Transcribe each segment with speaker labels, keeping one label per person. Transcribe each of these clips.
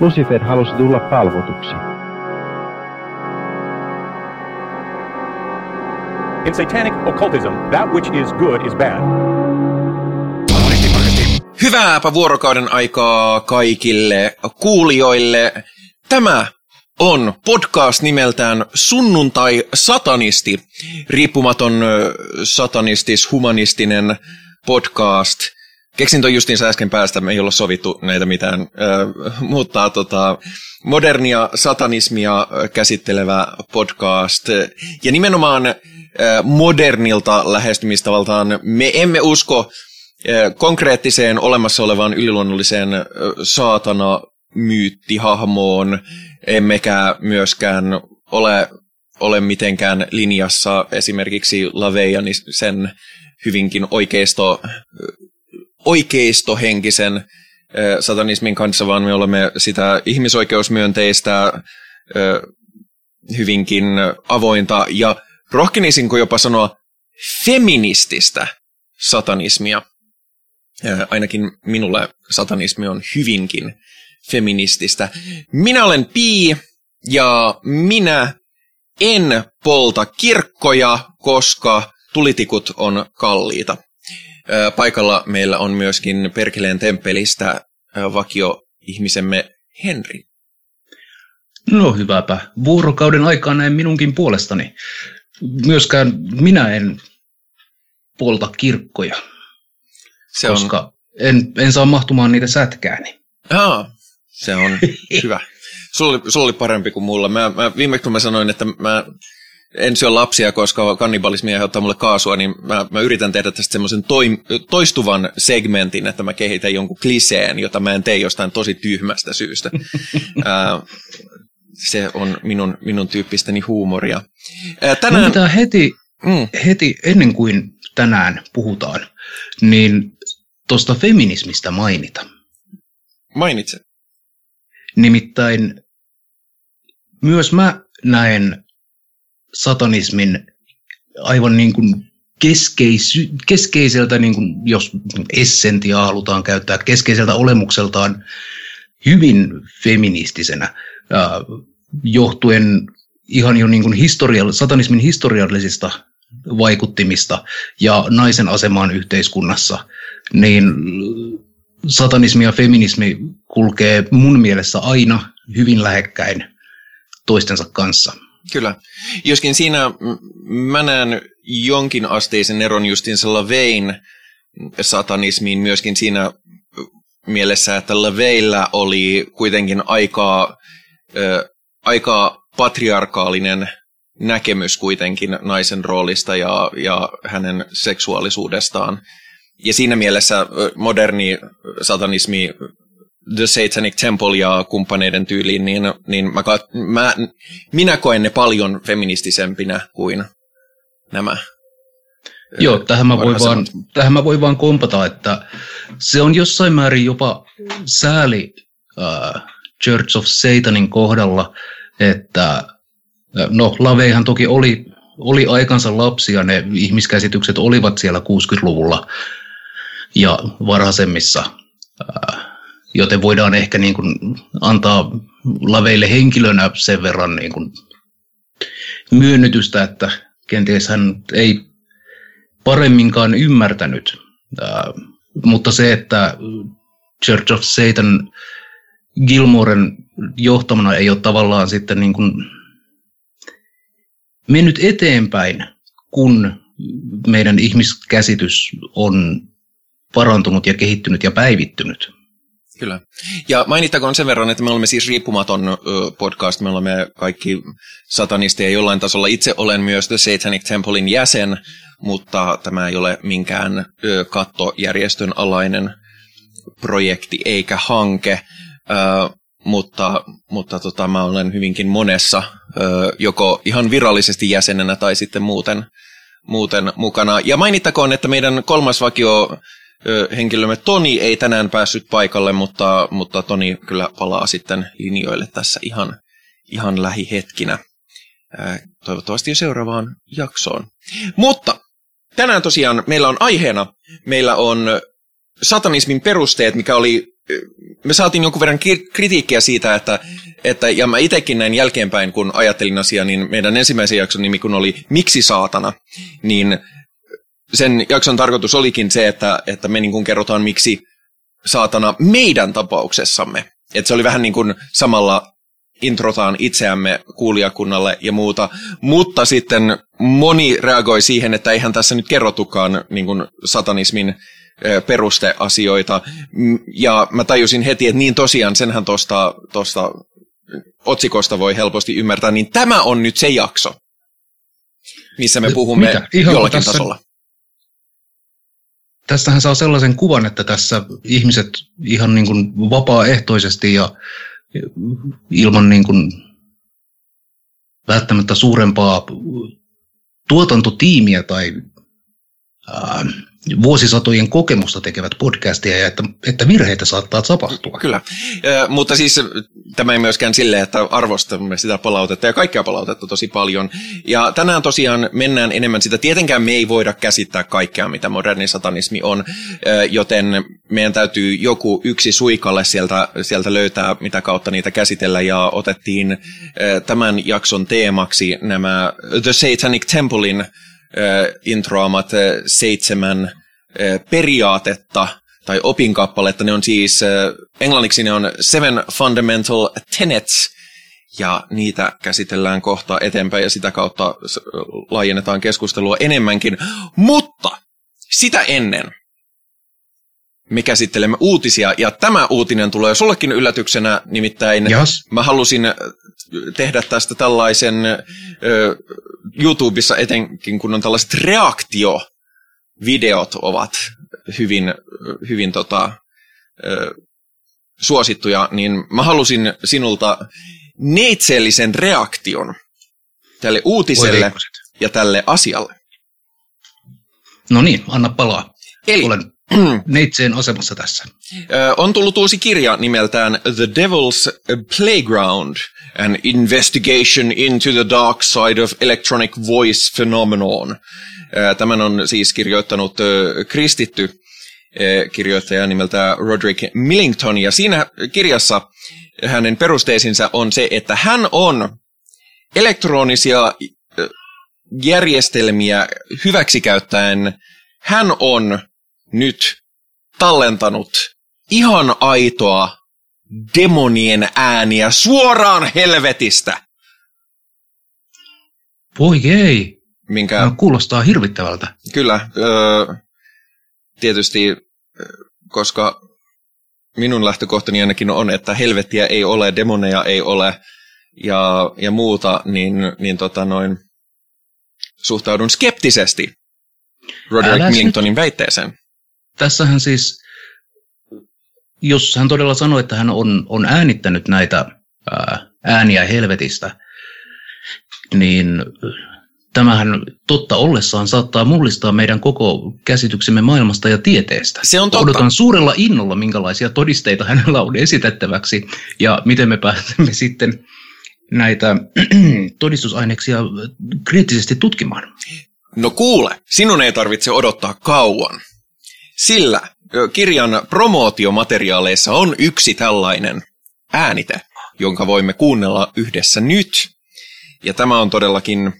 Speaker 1: Lucifer halusi tulla palvotuksi.
Speaker 2: In satanic occultism, that which is good is bad.
Speaker 3: Hyvääpä vuorokauden aikaa kaikille kuulijoille. Tämä on podcast nimeltään Sunnuntai Satanisti, riippumaton satanistis-humanistinen podcast. Keksin ton justiinsa äsken päästä, me ei olla sovittu näitä mitään, ö, mutta tota, modernia satanismia käsittelevä podcast. Ja nimenomaan ö, modernilta lähestymistavaltaan me emme usko ö, konkreettiseen olemassa olevaan yliluonnolliseen ö, saatana myyttihahmoon, emmekä myöskään ole, ole mitenkään linjassa esimerkiksi Laveijan sen hyvinkin oikeisto, oikeistohenkisen satanismin kanssa, vaan me olemme sitä ihmisoikeusmyönteistä, hyvinkin avointa ja rohkenisinko jopa sanoa feminististä satanismia. Ainakin minulle satanismi on hyvinkin feminististä. Minä olen Pi ja minä en polta kirkkoja, koska tulitikut on kalliita. Paikalla meillä on myöskin Perkeleen temppelistä vakio-ihmisemme Henri.
Speaker 4: No hyväpä. Vuorokauden aikaa näin minunkin puolestani. Myöskään minä en polta kirkkoja,
Speaker 3: Se on,
Speaker 4: koska en, en saa mahtumaan niitä sätkääni.
Speaker 3: Aa, se on hyvä. Sulla oli, sulla oli parempi kuin mulla. Mä, mä, viimeksi kun mä sanoin, että mä en syö lapsia, koska kannibalismi aiheuttaa mulle kaasua, niin mä, mä yritän tehdä tästä semmoisen toi, toistuvan segmentin, että mä kehitän jonkun kliseen, jota mä en tee jostain tosi tyhmästä syystä. Ää, se on minun, minun tyyppistäni huumoria. Ää, tänään...
Speaker 4: pitää heti,
Speaker 3: Mm,
Speaker 4: heti ennen kuin tänään puhutaan, niin tuosta feminismistä mainita.
Speaker 3: mainitse.
Speaker 4: Nimittäin myös mä näen satanismin aivan niin kuin keskeisy, keskeiseltä, niin kuin, jos essentiaa halutaan käyttää, keskeiseltä olemukseltaan hyvin feministisenä, johtuen ihan jo niin kuin historiall, satanismin historiallisista vaikuttimista ja naisen asemaan yhteiskunnassa, niin satanismi ja feminismi kulkee mun mielessä aina hyvin lähekkäin toistensa kanssa.
Speaker 3: Kyllä. Joskin siinä mä näen jonkin asteisen eron justiinsa Lavein satanismiin myöskin siinä mielessä, että Laveilla oli kuitenkin aika, ö, aika patriarkaalinen näkemys kuitenkin naisen roolista ja, ja hänen seksuaalisuudestaan. Ja siinä mielessä moderni satanismi, The Satanic Temple ja kumppaneiden tyyliin, niin, niin mä, kat- mä, minä koen ne paljon feministisempinä kuin nämä.
Speaker 4: Joo, tähän mä, voin vaan, tähän mä voin vaan kompata, että se on jossain määrin jopa sääli äh, Church of Satanin kohdalla, että no Laveihan toki oli, oli aikansa lapsia, ne ihmiskäsitykset olivat siellä 60-luvulla ja varhaisemmissa, äh, joten voidaan ehkä niin kuin antaa Laveille henkilönä sen verran niin kuin myönnytystä, että kenties hän ei paremminkaan ymmärtänyt. Mutta se, että Church of Satan Gilmoren johtamana ei ole tavallaan sitten niin kuin mennyt eteenpäin, kun meidän ihmiskäsitys on parantunut ja kehittynyt ja päivittynyt.
Speaker 3: Kyllä. Ja mainittakoon sen verran, että me olemme siis riippumaton podcast, me olemme kaikki satanisteja jollain tasolla. Itse olen myös The Satanic Templein jäsen, mutta tämä ei ole minkään kattojärjestön alainen projekti eikä hanke. Mutta mutta tota, mä olen hyvinkin monessa, joko ihan virallisesti jäsenenä tai sitten muuten, muuten mukana. Ja mainittakoon, että meidän kolmas vakio henkilömme Toni ei tänään päässyt paikalle, mutta, mutta Toni kyllä palaa sitten linjoille tässä ihan, ihan lähihetkinä. Toivottavasti jo seuraavaan jaksoon. Mutta tänään tosiaan meillä on aiheena, meillä on satanismin perusteet, mikä oli me saatiin jonkun verran kritiikkiä siitä, että, että ja mä itsekin näin jälkeenpäin, kun ajattelin asiaa, niin meidän ensimmäisen jakson nimi kun oli Miksi saatana, niin sen jakson tarkoitus olikin se, että, että me niin kuin kerrotaan miksi saatana meidän tapauksessamme. Että se oli vähän niin kuin samalla introtaan itseämme kuulijakunnalle ja muuta, mutta sitten moni reagoi siihen, että eihän tässä nyt kerrotukaan niin kuin satanismin perusteasioita. Ja mä tajusin heti, että niin tosiaan, senhän tuosta tosta otsikosta voi helposti ymmärtää, niin tämä on nyt se jakso, missä me puhumme Mitä? Ihan jollakin tässä, tasolla.
Speaker 4: Tästähän saa sellaisen kuvan, että tässä ihmiset ihan niin kuin vapaaehtoisesti ja ilman niin kuin välttämättä suurempaa tuotantotiimiä tai ää, vuosisatojen kokemusta tekevät podcastia ja että, että virheitä saattaa tapahtua.
Speaker 3: Kyllä, äh, mutta siis tämä ei myöskään silleen, että arvostamme sitä palautetta ja kaikkea palautetta tosi paljon. Ja tänään tosiaan mennään enemmän sitä. Tietenkään me ei voida käsittää kaikkea, mitä moderni satanismi on, joten meidän täytyy joku yksi suikalle sieltä, sieltä löytää, mitä kautta niitä käsitellä. Ja otettiin tämän jakson teemaksi nämä The Satanic Templein introamat seitsemän periaatetta tai opinkappaletta. Ne on siis, englanniksi ne on Seven Fundamental Tenets, ja niitä käsitellään kohta eteenpäin ja sitä kautta laajennetaan keskustelua enemmänkin. Mutta sitä ennen me käsittelemme uutisia, ja tämä uutinen tulee sullekin yllätyksenä, nimittäin
Speaker 4: yes.
Speaker 3: mä halusin tehdä tästä tällaisen ö, YouTubessa etenkin, kun on tällaiset reaktiovideot ovat hyvin, hyvin tota, suosittuja, niin mä halusin sinulta neitsellisen reaktion tälle uutiselle ja tälle asialle.
Speaker 4: No niin, anna palaa. Eli Olen neitseen asemassa tässä.
Speaker 3: On tullut uusi kirja nimeltään The Devil's Playground, an investigation into the dark side of electronic voice phenomenon. Tämän on siis kirjoittanut kristitty kirjoittaja nimeltä Roderick Millington, ja siinä kirjassa hänen perusteisinsa on se, että hän on elektronisia järjestelmiä hyväksikäyttäen, hän on nyt tallentanut ihan aitoa demonien ääniä suoraan helvetistä.
Speaker 4: Voi ei. Minkä... No, kuulostaa hirvittävältä.
Speaker 3: Kyllä. Öö, tietysti, koska minun lähtökohtani ainakin on, että helvettiä ei ole, demoneja ei ole ja, ja muuta, niin, niin tota noin, suhtaudun skeptisesti Roderick Millingtonin väitteeseen
Speaker 4: tässähän siis, jos hän todella sanoi, että hän on, on äänittänyt näitä ää, ääniä helvetistä, niin tämähän totta ollessaan saattaa mullistaa meidän koko käsityksemme maailmasta ja tieteestä.
Speaker 3: Se on totta.
Speaker 4: Odotan suurella innolla, minkälaisia todisteita hänellä on esitettäväksi ja miten me pääsemme sitten näitä todistusaineksia kriittisesti tutkimaan.
Speaker 3: No kuule, sinun ei tarvitse odottaa kauan. Sillä kirjan promootiomateriaaleissa on yksi tällainen äänite, jonka voimme kuunnella yhdessä nyt. Ja tämä on todellakin äh,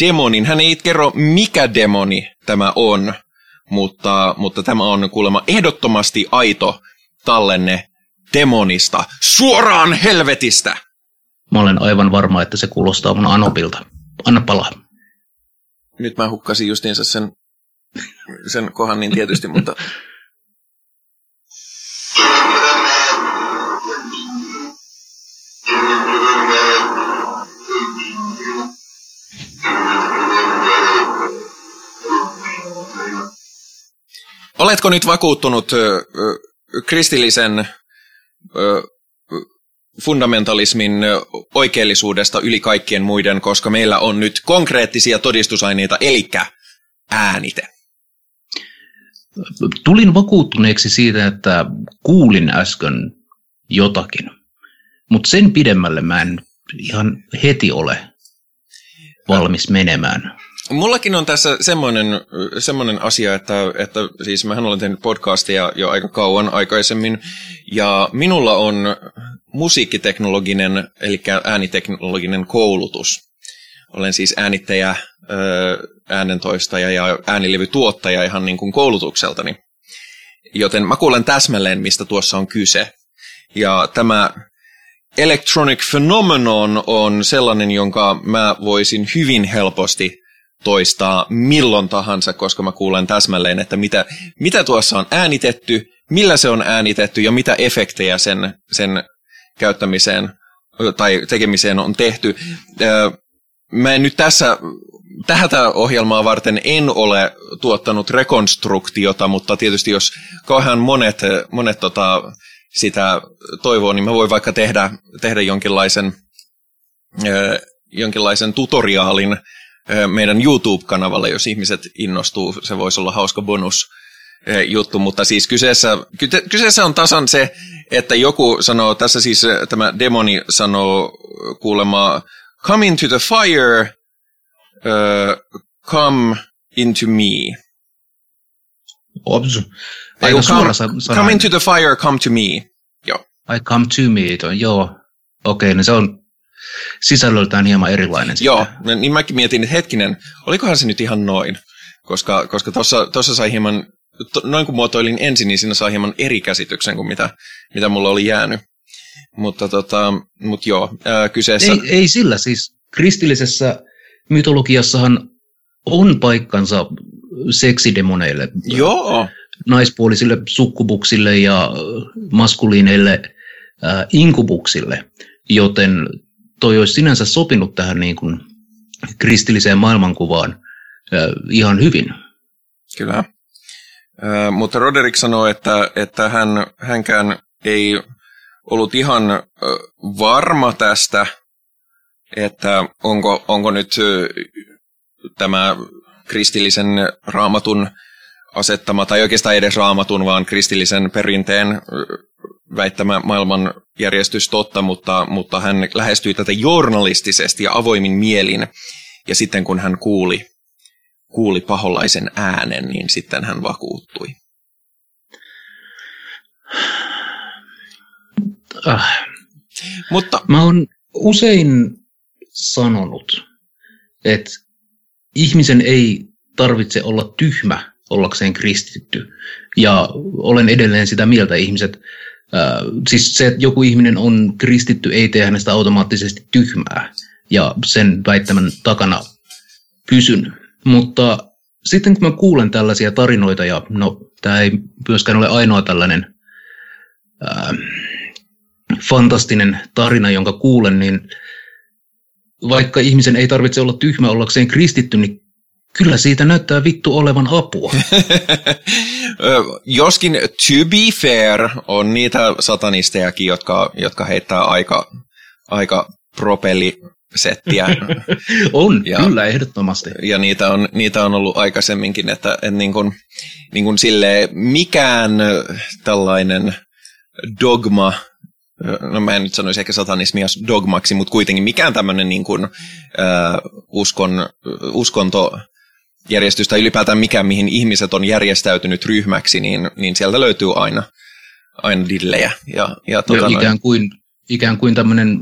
Speaker 3: demonin. Hän ei kerro, mikä demoni tämä on, mutta, mutta tämä on kuulemma ehdottomasti aito tallenne demonista, suoraan helvetistä.
Speaker 4: Mä olen aivan varma, että se kuulostaa mun Anopilta. Anna palaa.
Speaker 3: Nyt mä hukkasin justiinsa sen sen kohan niin tietysti, mutta... Oletko nyt vakuuttunut kristillisen fundamentalismin oikeellisuudesta yli kaikkien muiden, koska meillä on nyt konkreettisia todistusaineita, eli äänite?
Speaker 4: Tulin vakuuttuneeksi siitä, että kuulin äsken jotakin, mutta sen pidemmälle mä en ihan heti ole valmis menemään.
Speaker 3: Mullakin on tässä semmoinen, semmoinen asia, että, että siis mähän olen tehnyt podcastia jo aika kauan aikaisemmin, ja minulla on musiikkiteknologinen, eli ääniteknologinen koulutus. Olen siis äänittäjä, äänentoistaja ja äänilevytuottaja ihan niin kuin koulutukseltani. Joten mä kuulen täsmälleen, mistä tuossa on kyse. Ja tämä Electronic Phenomenon on sellainen, jonka mä voisin hyvin helposti toistaa milloin tahansa, koska mä kuulen täsmälleen, että mitä, mitä tuossa on äänitetty, millä se on äänitetty ja mitä efektejä sen, sen käyttämiseen tai tekemiseen on tehty. Mä en nyt tässä tätä ohjelmaa varten en ole tuottanut rekonstruktiota, mutta tietysti jos kauhean monet, monet tota, sitä toivoo, niin mä voin vaikka tehdä, tehdä jonkinlaisen, jonkinlaisen tutoriaalin meidän YouTube-kanavalle, jos ihmiset innostuu. Se voisi olla hauska bonus juttu, mutta siis kyseessä, kyseessä on tasan se, että joku sanoo, tässä siis tämä demoni sanoo kuulemma, come into the fire, uh, come into me.
Speaker 4: Ops.
Speaker 3: Aika come, come into the fire, come to me. Joo.
Speaker 4: I come to me, joo. Okei, okay, no se on sisällöltään hieman erilainen.
Speaker 3: Joo, sitten. niin mäkin mietin, että hetkinen, olikohan se nyt ihan noin? Koska, koska tuossa sai hieman, to, noin kun muotoilin ensin, niin siinä sai hieman eri käsityksen kuin mitä, mitä mulla oli jäänyt. Mutta tota, mut joo, ää, kyseessä...
Speaker 4: Ei, ei sillä, siis kristillisessä mytologiassahan on paikkansa seksidemoneille.
Speaker 3: Joo.
Speaker 4: Naispuolisille sukkubuksille ja maskuliineille äh, inkubuksille, joten toi olisi sinänsä sopinut tähän niin kuin kristilliseen maailmankuvaan äh, ihan hyvin.
Speaker 3: Kyllä. Äh, mutta Roderick sanoi, että, että hän, hänkään ei ollut ihan varma tästä, että onko, onko nyt tämä kristillisen raamatun asettama, tai oikeastaan edes raamatun, vaan kristillisen perinteen väittämä maailmanjärjestys totta, mutta, mutta hän lähestyi tätä journalistisesti ja avoimin mielin. Ja sitten kun hän kuuli, kuuli paholaisen äänen, niin sitten hän vakuuttui.
Speaker 4: Ah. Mutta mä oon usein sanonut, että ihmisen ei tarvitse olla tyhmä ollakseen kristitty. Ja olen edelleen sitä mieltä, ihmiset, äh, siis se, että joku ihminen on kristitty, ei tee hänestä automaattisesti tyhmää. Ja sen väittämän takana pysyn. Mutta sitten kun mä kuulen tällaisia tarinoita, ja no tämä ei myöskään ole ainoa tällainen äh, fantastinen tarina, jonka kuulen, niin vaikka ihmisen ei tarvitse olla tyhmä ollakseen kristitty, niin kyllä siitä näyttää vittu olevan apua.
Speaker 3: Joskin to be fair on niitä satanistejakin, jotka, jotka heittää aika, aika propelli settiä.
Speaker 4: on, ja, kyllä, ehdottomasti.
Speaker 3: Ja niitä on, niitä on ollut aikaisemminkin, että, että niin kuin, niin kuin sille mikään tällainen dogma no mä en nyt sanoisi ehkä satanismia dogmaksi, mutta kuitenkin mikään tämmöinen niin kuin, äh, uskon, uskonto järjestys tai ylipäätään mikään, mihin ihmiset on järjestäytynyt ryhmäksi, niin, niin sieltä löytyy aina, aina dillejä. Ja, ja,
Speaker 4: tota ja ikään, kuin, ikään kuin tämmöinen,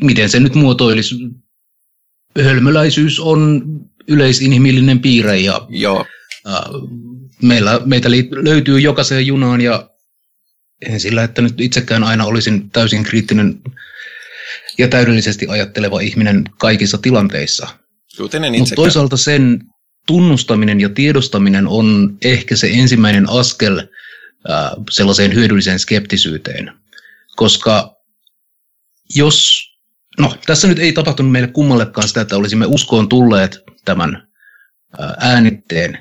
Speaker 4: miten se nyt muotoilisi, hölmöläisyys on yleisinhimillinen piirre ja
Speaker 3: Joo.
Speaker 4: Äh, meillä, meitä löytyy jokaiseen junaan ja en sillä, että nyt itsekään aina olisin täysin kriittinen ja täydellisesti ajatteleva ihminen kaikissa tilanteissa. Mutta toisaalta sen tunnustaminen ja tiedostaminen on ehkä se ensimmäinen askel äh, sellaiseen hyödylliseen skeptisyyteen. Koska jos, no tässä nyt ei tapahtunut meille kummallekaan sitä, että olisimme uskoon tulleet tämän äh, äänitteen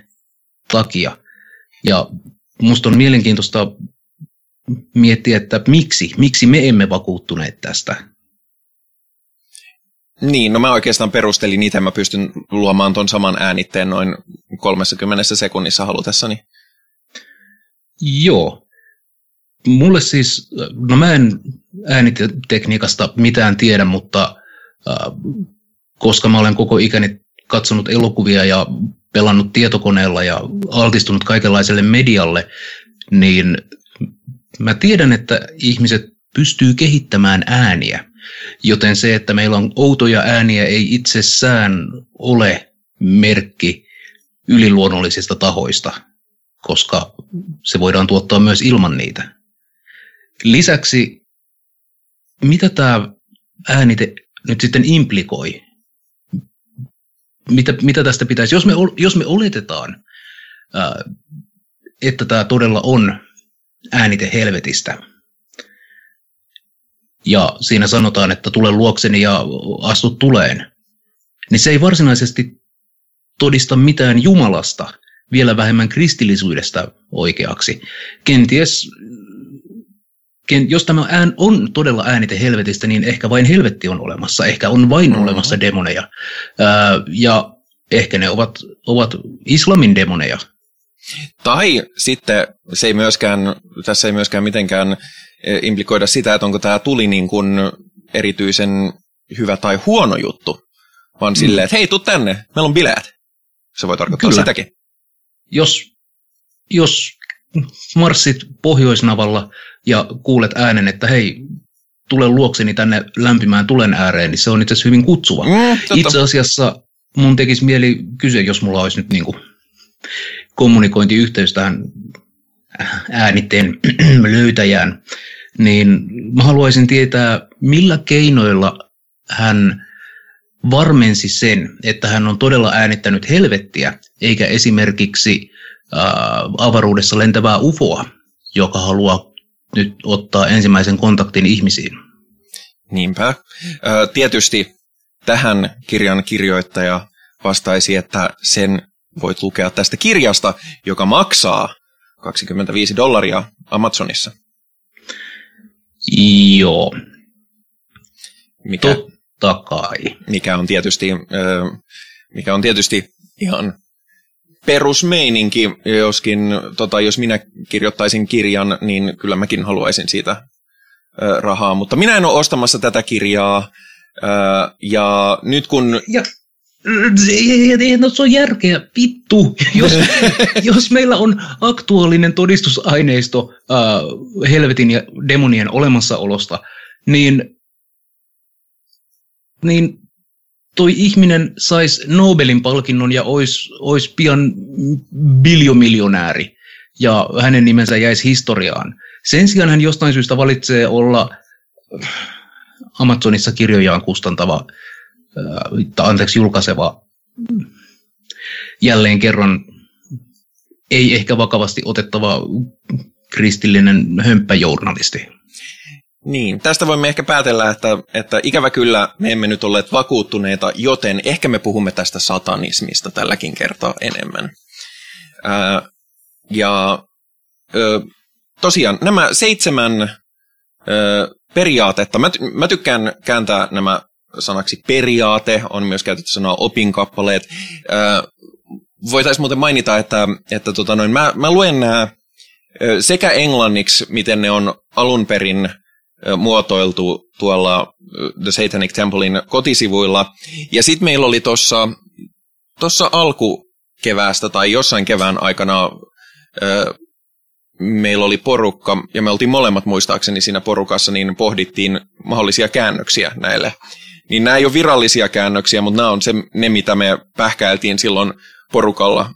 Speaker 4: takia. Ja musta on mielenkiintoista miettiä, että miksi, miksi me emme vakuuttuneet tästä.
Speaker 3: Niin, no mä oikeastaan perustelin itse, mä pystyn luomaan ton saman äänitteen noin 30 sekunnissa halutessani.
Speaker 4: Joo. Mulle siis, no mä en äänitekniikasta mitään tiedä, mutta äh, koska mä olen koko ikäni katsonut elokuvia ja pelannut tietokoneella ja altistunut kaikenlaiselle medialle, niin mä tiedän, että ihmiset pystyy kehittämään ääniä. Joten se, että meillä on outoja ääniä, ei itsessään ole merkki yliluonnollisista tahoista, koska se voidaan tuottaa myös ilman niitä. Lisäksi, mitä tämä äänite nyt sitten implikoi? Mitä, mitä tästä pitäisi, jos me, jos me oletetaan, että tämä todella on äänite helvetistä, ja siinä sanotaan, että tule luokseni ja astu tuleen, niin se ei varsinaisesti todista mitään Jumalasta, vielä vähemmän kristillisyydestä oikeaksi. Kenties, ken, jos tämä ään on todella äänite helvetistä, niin ehkä vain helvetti on olemassa, ehkä on vain mm-hmm. olemassa demoneja. Ää, ja ehkä ne ovat, ovat islamin demoneja.
Speaker 3: Tai sitten se ei myöskään, tässä ei myöskään mitenkään E, implikoida sitä, että onko tämä tuli niin kuin erityisen hyvä tai huono juttu, vaan mm. silleen, että hei, tuu tänne, meillä on bileet. Se voi tarkoittaa Kyllä. sitäkin.
Speaker 4: Jos, jos marssit Pohjoisnavalla ja kuulet äänen, että hei, tule luokseni tänne lämpimään tulen ääreen, niin se on itse asiassa hyvin kutsuva. Mm, itse asiassa mun tekisi mieli kysyä, jos mulla olisi nyt niin kuin kommunikointiyhteys tähän äänitteen löytäjään, niin mä haluaisin tietää, millä keinoilla hän varmensi sen, että hän on todella äänittänyt helvettiä, eikä esimerkiksi äh, avaruudessa lentävää ufoa, joka haluaa nyt ottaa ensimmäisen kontaktin ihmisiin.
Speaker 3: Niinpä. Tietysti tähän kirjan kirjoittaja vastaisi, että sen voit lukea tästä kirjasta, joka maksaa 25 dollaria Amazonissa.
Speaker 4: Joo.
Speaker 3: Mikä,
Speaker 4: Totta kai.
Speaker 3: Mikä on tietysti, mikä on tietysti ihan perusmeininki, joskin tota, jos minä kirjoittaisin kirjan, niin kyllä mäkin haluaisin siitä rahaa, mutta minä en ole ostamassa tätä kirjaa, ja nyt kun...
Speaker 4: Ja ei, no se on järkeä, vittu. Jos, jos meillä on aktuaalinen todistusaineisto äh, helvetin ja demonien olemassaolosta, niin, niin toi ihminen saisi Nobelin palkinnon ja olisi ois pian biljomiljonääri ja hänen nimensä jäisi historiaan. Sen sijaan hän jostain syystä valitsee olla Amazonissa kirjojaan kustantava anteeksi, julkaiseva jälleen kerran ei ehkä vakavasti otettava kristillinen hömppäjournalisti.
Speaker 3: Niin, tästä voimme ehkä päätellä, että, että ikävä kyllä me emme nyt olleet vakuuttuneita, joten ehkä me puhumme tästä satanismista tälläkin kertaa enemmän. Ää, ja ö, tosiaan nämä seitsemän ö, periaatetta, mä, mä tykkään kääntää nämä sanaksi periaate, on myös käytetty sanaa opinkappaleet. Voitaisiin muuten mainita, että, että tota noin, mä, mä luen nämä sekä englanniksi, miten ne on alun perin muotoiltu tuolla The Satanic Templein kotisivuilla. Ja sitten meillä oli tuossa tossa alkukeväästä tai jossain kevään aikana meillä oli porukka, ja me oltiin molemmat muistaakseni siinä porukassa, niin pohdittiin mahdollisia käännöksiä näille niin nämä ei ole virallisia käännöksiä, mutta nämä on se, ne, mitä me pähkäiltiin silloin porukalla.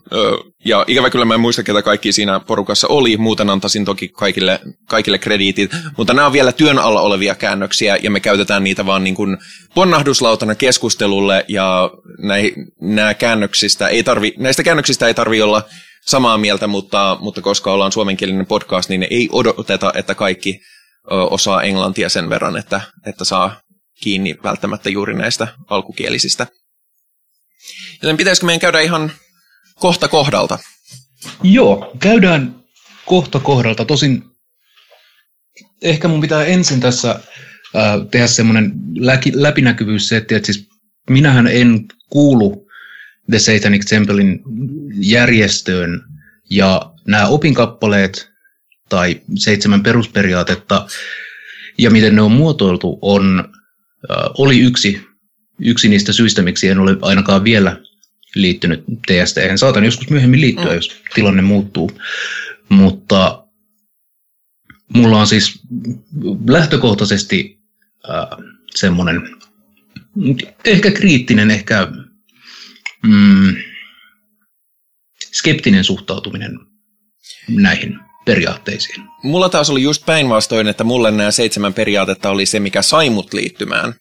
Speaker 3: Ja ikävä kyllä mä en muista, ketä kaikki siinä porukassa oli. Muuten antaisin toki kaikille, kaikille krediitit. Mutta nämä on vielä työn alla olevia käännöksiä ja me käytetään niitä vaan niin kuin ponnahduslautana keskustelulle. Ja näi, nämä käännöksistä ei tarvi, näistä käännöksistä ei tarvi olla samaa mieltä, mutta, mutta koska ollaan suomenkielinen podcast, niin ei odoteta, että kaikki osaa englantia sen verran, että, että saa kiinni välttämättä juuri näistä alkukielisistä. Joten pitäisikö meidän käydä ihan kohta kohdalta?
Speaker 4: Joo, käydään kohta kohdalta. Tosin ehkä mun pitää ensin tässä äh, tehdä semmoinen läpinäkyvyyssetti, että siis minähän en kuulu The Satanic Templein järjestöön, ja nämä opinkappaleet tai seitsemän perusperiaatetta ja miten ne on muotoiltu on oli yksi yksi niistä syistä, miksi en ole ainakaan vielä liittynyt TST. En saatan joskus myöhemmin liittyä, mm. jos tilanne muuttuu. Mutta mulla on siis lähtökohtaisesti äh, semmoinen ehkä kriittinen, ehkä mm, skeptinen suhtautuminen näihin periaatteisiin.
Speaker 3: Mulla taas oli just päinvastoin, että mulle nämä seitsemän periaatetta oli se, mikä sai mut liittymään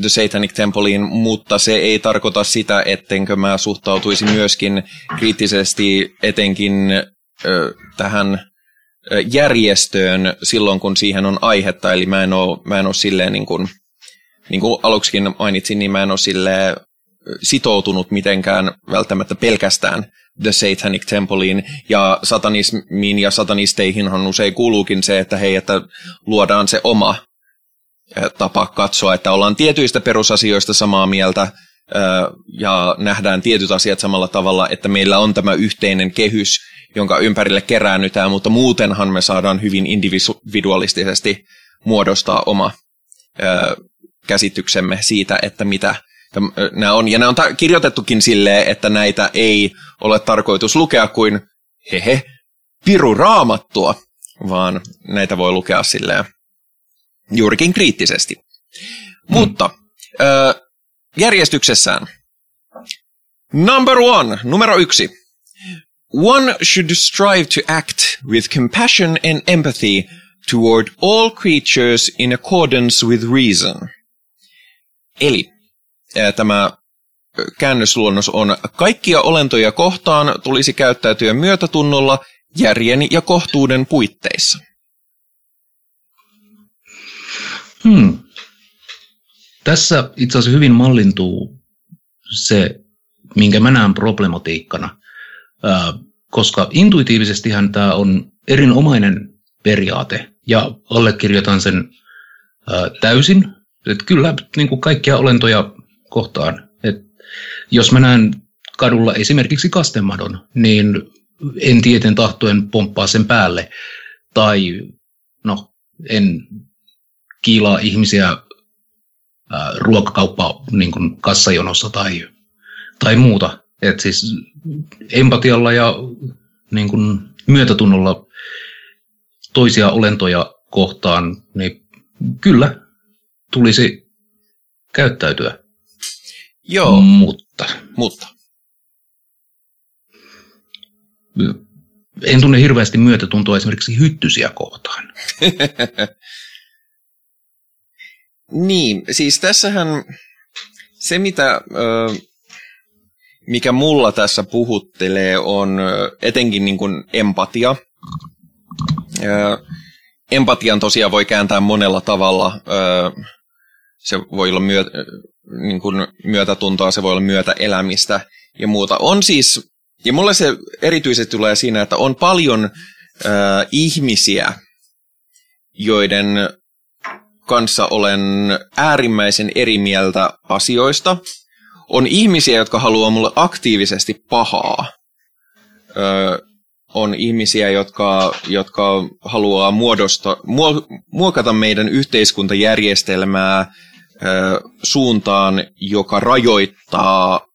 Speaker 3: The Satanic Templeiin, mutta se ei tarkoita sitä, ettenkö mä suhtautuisi myöskin kriittisesti etenkin ö, tähän järjestöön silloin, kun siihen on aihetta. Eli mä en ole, mä en silleen niin kuin, niin kuin aluksikin mainitsin, niin mä en ole sitoutunut mitenkään välttämättä pelkästään The Satanic Templeiin, ja satanismiin ja satanisteihinhan usein kuuluukin se, että hei, että luodaan se oma tapa katsoa, että ollaan tietyistä perusasioista samaa mieltä, ja nähdään tietyt asiat samalla tavalla, että meillä on tämä yhteinen kehys, jonka ympärille keräännytään, mutta muutenhan me saadaan hyvin individualistisesti muodostaa oma käsityksemme siitä, että mitä nämä on. Ja nämä on ta- kirjoitettukin silleen, että näitä ei ole tarkoitus lukea kuin hehe, piru raamattua, vaan näitä voi lukea silleen juurikin kriittisesti. Hmm. Mutta ö, järjestyksessään. Number one, numero yksi. One should strive to act with compassion and empathy toward all creatures in accordance with reason. Eli tämä käännösluonnos on kaikkia olentoja kohtaan tulisi käyttäytyä myötätunnolla järjen ja kohtuuden puitteissa.
Speaker 4: Hmm. Tässä itse asiassa hyvin mallintuu se, minkä mä näen problematiikkana, koska intuitiivisestihan tämä on erinomainen periaate ja allekirjoitan sen täysin. Että kyllä niin kuin kaikkia olentoja kohtaan. Et jos mä näen kadulla esimerkiksi kastemadon, niin en tieten tahtoen pomppaa sen päälle. Tai no, en kiilaa ihmisiä ruokakauppa niin kuin kassajonossa tai, tai muuta. Et siis empatialla ja niin kuin myötätunnolla toisia olentoja kohtaan, niin kyllä tulisi käyttäytyä.
Speaker 3: Joo.
Speaker 4: Mutta.
Speaker 3: Mutta.
Speaker 4: En tunne hirveästi myötätuntoa esimerkiksi hyttysiä kohtaan.
Speaker 3: niin, siis tässähän se, mitä, mikä mulla tässä puhuttelee, on etenkin niin kuin empatia. Empatian tosiaan voi kääntää monella tavalla. Se voi olla myö, niin kuin myötätuntoa, se voi olla myötäelämistä ja muuta. On siis, ja mulle se erityisesti tulee siinä, että on paljon äh, ihmisiä, joiden kanssa olen äärimmäisen eri mieltä asioista. On ihmisiä, jotka haluaa mulle aktiivisesti pahaa. Ö, on ihmisiä, jotka, jotka haluaa muodosta, muokata meidän yhteiskuntajärjestelmää suuntaan, joka rajoittaa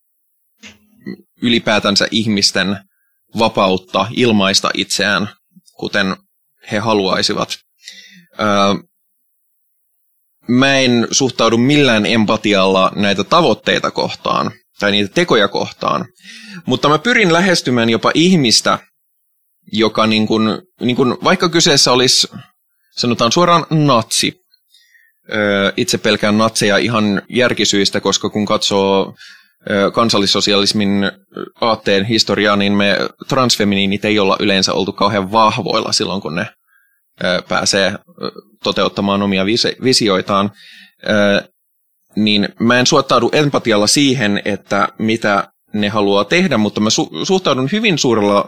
Speaker 3: ylipäätänsä ihmisten vapautta ilmaista itseään, kuten he haluaisivat. Mä en suhtaudu millään empatialla näitä tavoitteita kohtaan tai niitä tekoja kohtaan, mutta mä pyrin lähestymään jopa ihmistä, joka niin kun, niin kun, vaikka kyseessä olisi, sanotaan suoraan natsi, itse pelkään natseja ihan järkisyistä, koska kun katsoo kansallissosialismin aatteen historiaa, niin me transfeminiinit ei olla yleensä oltu kauhean vahvoilla silloin, kun ne pääsee toteuttamaan omia visioitaan. Niin mä en suottaudu empatialla siihen, että mitä ne haluaa tehdä, mutta mä suhtaudun hyvin suurella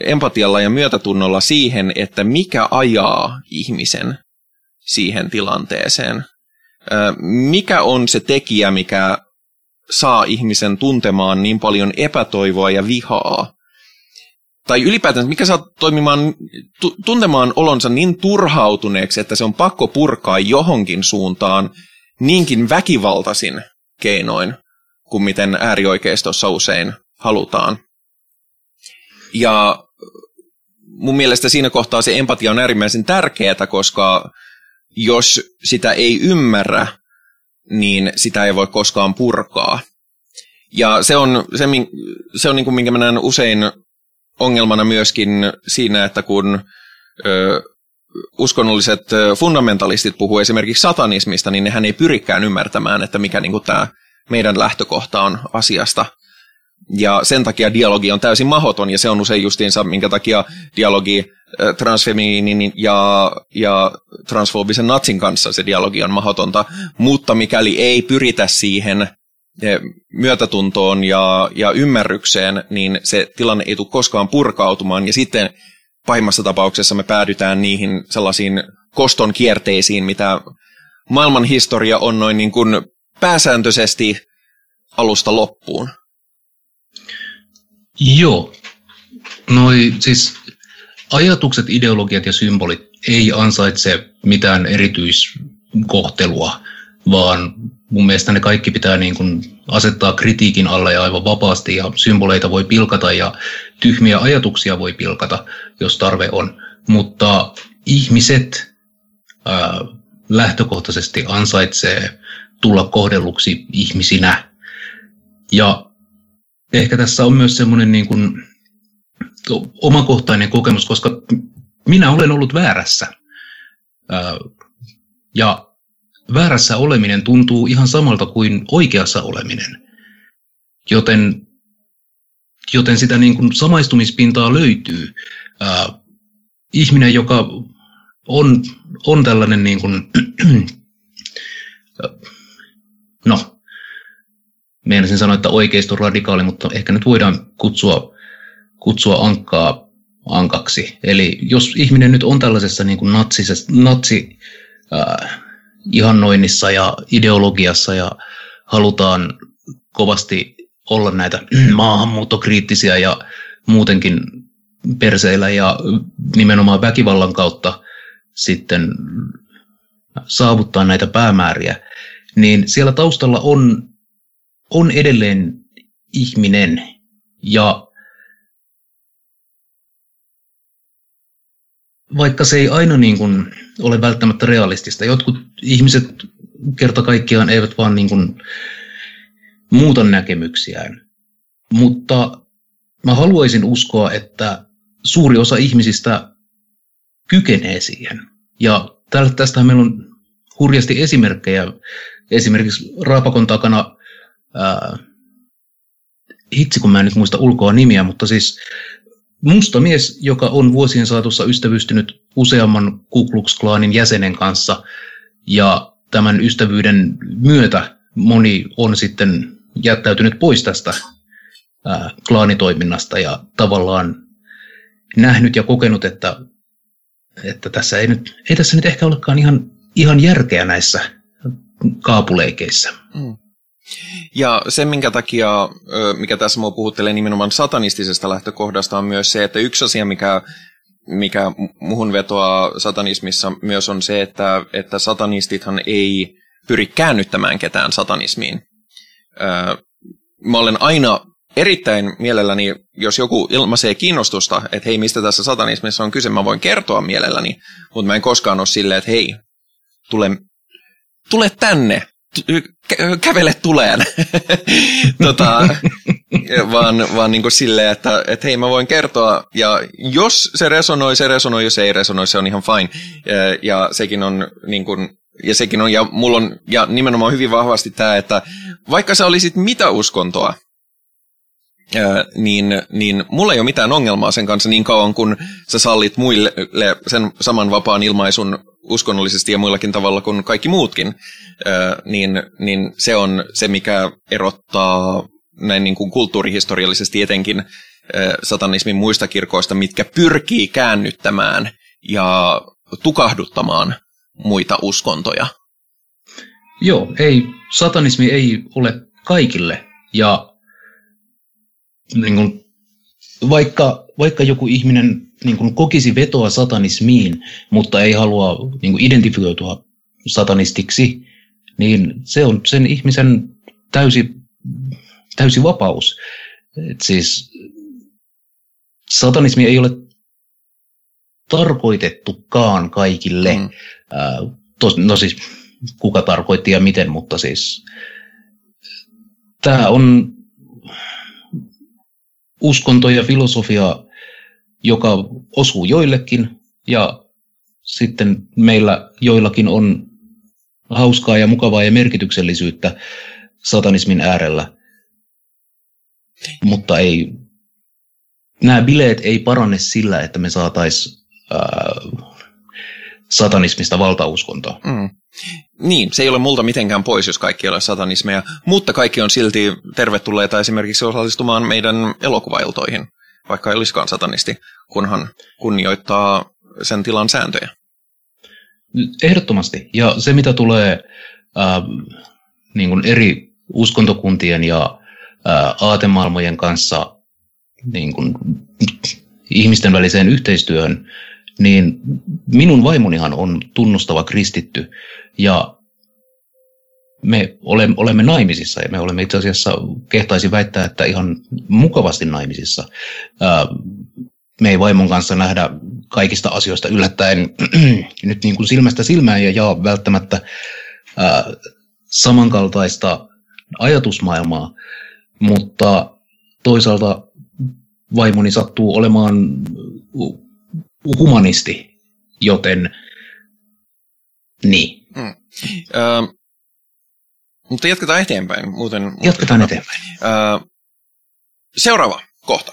Speaker 3: empatialla ja myötätunnolla siihen, että mikä ajaa ihmisen siihen tilanteeseen. Mikä on se tekijä, mikä saa ihmisen tuntemaan niin paljon epätoivoa ja vihaa? Tai ylipäätään, mikä saa toimimaan, tuntemaan olonsa niin turhautuneeksi, että se on pakko purkaa johonkin suuntaan niinkin väkivaltaisin keinoin kuin miten äärioikeistossa usein halutaan. Ja mun mielestä siinä kohtaa se empatia on äärimmäisen tärkeää, koska jos sitä ei ymmärrä, niin sitä ei voi koskaan purkaa. Ja se on, se, se on niin kuin, minkä mä näen usein ongelmana myöskin siinä, että kun ö, uskonnolliset fundamentalistit puhuu esimerkiksi satanismista, niin nehän ei pyrikään ymmärtämään, että mikä niin kuin tämä meidän lähtökohta on asiasta. Ja sen takia dialogi on täysin mahoton, ja se on usein justiinsa, minkä takia dialogi transfeminiinin ja, ja transfobisen natsin kanssa se dialogi on mahotonta. Mutta mikäli ei pyritä siihen myötätuntoon ja, ja ymmärrykseen, niin se tilanne ei tule koskaan purkautumaan. Ja sitten pahimmassa tapauksessa me päädytään niihin sellaisiin koston kierteisiin, mitä maailman historia on noin niin kuin pääsääntöisesti alusta loppuun.
Speaker 4: Joo. Noi siis ajatukset, ideologiat ja symbolit ei ansaitse mitään erityiskohtelua, vaan mun mielestä ne kaikki pitää niin kuin asettaa kritiikin alle ja aivan vapaasti ja symboleita voi pilkata ja tyhmiä ajatuksia voi pilkata, jos tarve on. Mutta ihmiset ää, lähtökohtaisesti ansaitsee tulla kohdelluksi ihmisinä. Ja ehkä tässä on myös semmoinen niin kuin omakohtainen kokemus, koska minä olen ollut väärässä. Ja väärässä oleminen tuntuu ihan samalta kuin oikeassa oleminen. Joten, joten sitä niin kuin samaistumispintaa löytyy. Ihminen, joka on, on tällainen niin kuin, no, meinasin sanoa, että oikeisto radikaali, mutta ehkä nyt voidaan kutsua, kutsua ankkaa ankaksi. Eli jos ihminen nyt on tällaisessa niin kuin natsi, ää, ihannoinnissa ja ideologiassa ja halutaan kovasti olla näitä maahanmuuttokriittisiä ja muutenkin perseillä ja nimenomaan väkivallan kautta sitten saavuttaa näitä päämääriä, niin siellä taustalla on, on edelleen ihminen ja vaikka se ei aina niin kuin ole välttämättä realistista. Jotkut ihmiset kerta kaikkiaan eivät vaan niin kuin muuta näkemyksiään. Mutta mä haluaisin uskoa, että suuri osa ihmisistä kykenee siihen. Ja tästähän meillä on hurjasti esimerkkejä. Esimerkiksi Raapakon takana, ää, hitsi kun mä en nyt muista ulkoa nimiä, mutta siis musta mies, joka on vuosien saatossa ystävystynyt useamman Ku Klux Klanin jäsenen kanssa, ja tämän ystävyyden myötä moni on sitten jättäytynyt pois tästä ää, klaanitoiminnasta ja tavallaan nähnyt ja kokenut, että, että tässä ei, nyt, ei tässä nyt ehkä olekaan ihan, ihan järkeä näissä kaapuleikeissä. Mm.
Speaker 3: Ja se, minkä takia, mikä tässä mua puhuttelee nimenomaan satanistisesta lähtökohdasta, on myös se, että yksi asia, mikä, mikä muhun vetoaa satanismissa myös on se, että, että satanistithan ei pyri käännyttämään ketään satanismiin. Mä olen aina erittäin mielelläni, jos joku ilmaisee kiinnostusta, että hei, mistä tässä satanismissa on kyse, mä voin kertoa mielelläni, mutta mä en koskaan ole silleen, että hei, tule, tule tänne, kävele tuleen. tota, vaan vaan niin kuin silleen, että, että hei mä voin kertoa, ja jos se resonoi, se resonoi, jos ei resonoi, se on ihan fine. Ja, ja sekin on niin kuin, ja sekin on, ja mulla on, ja nimenomaan hyvin vahvasti tämä, että vaikka sä olisit mitä uskontoa, niin, niin mulla ei ole mitään ongelmaa sen kanssa niin kauan, kun sä sallit muille sen saman vapaan ilmaisun uskonnollisesti ja muillakin tavalla kuin kaikki muutkin, niin, niin se on se, mikä erottaa näin niin kuin kulttuurihistoriallisesti etenkin satanismin muista kirkoista, mitkä pyrkii käännyttämään ja tukahduttamaan muita uskontoja.
Speaker 4: Joo, ei, satanismi ei ole kaikille. Ja niin kuin, vaikka, vaikka joku ihminen niin kuin kokisi vetoa satanismiin, mutta ei halua niin kuin identifioitua satanistiksi, niin se on sen ihmisen täysi, täysi vapaus. Et siis satanismi ei ole tarkoitettukaan kaikille. Mm. Tos, no siis kuka tarkoitti ja miten, mutta siis tämä on uskonto ja filosofia, joka osuu joillekin ja sitten meillä joillakin on hauskaa ja mukavaa ja merkityksellisyyttä satanismin äärellä. Mutta ei, nämä bileet ei paranne sillä, että me saataisiin satanismista valtauskontoa. Mm.
Speaker 3: Niin, se ei ole multa mitenkään pois, jos kaikki ole satanismeja, mutta kaikki on silti tervetulleita esimerkiksi osallistumaan meidän elokuvailtoihin, vaikka ei olisikaan satanisti, kunhan kunnioittaa sen tilan sääntöjä.
Speaker 4: Ehdottomasti. Ja se, mitä tulee äh, niin kuin eri uskontokuntien ja äh, aatemaailmojen kanssa niin kuin, ihmisten väliseen yhteistyöhön, niin minun vaimonihan on tunnustava kristitty ja me olemme, olemme naimisissa ja me olemme itse asiassa, kehtaisin väittää, että ihan mukavasti naimisissa. Me ei vaimon kanssa nähdä kaikista asioista yllättäen nyt niin kuin silmästä silmään ja jaa välttämättä samankaltaista ajatusmaailmaa, mutta toisaalta vaimoni sattuu olemaan humanisti, joten niin. Mm.
Speaker 3: Ö, mutta jatketaan eteenpäin. Muuten,
Speaker 4: jatketaan muuten, eteenpäin. Ö,
Speaker 3: seuraava kohta.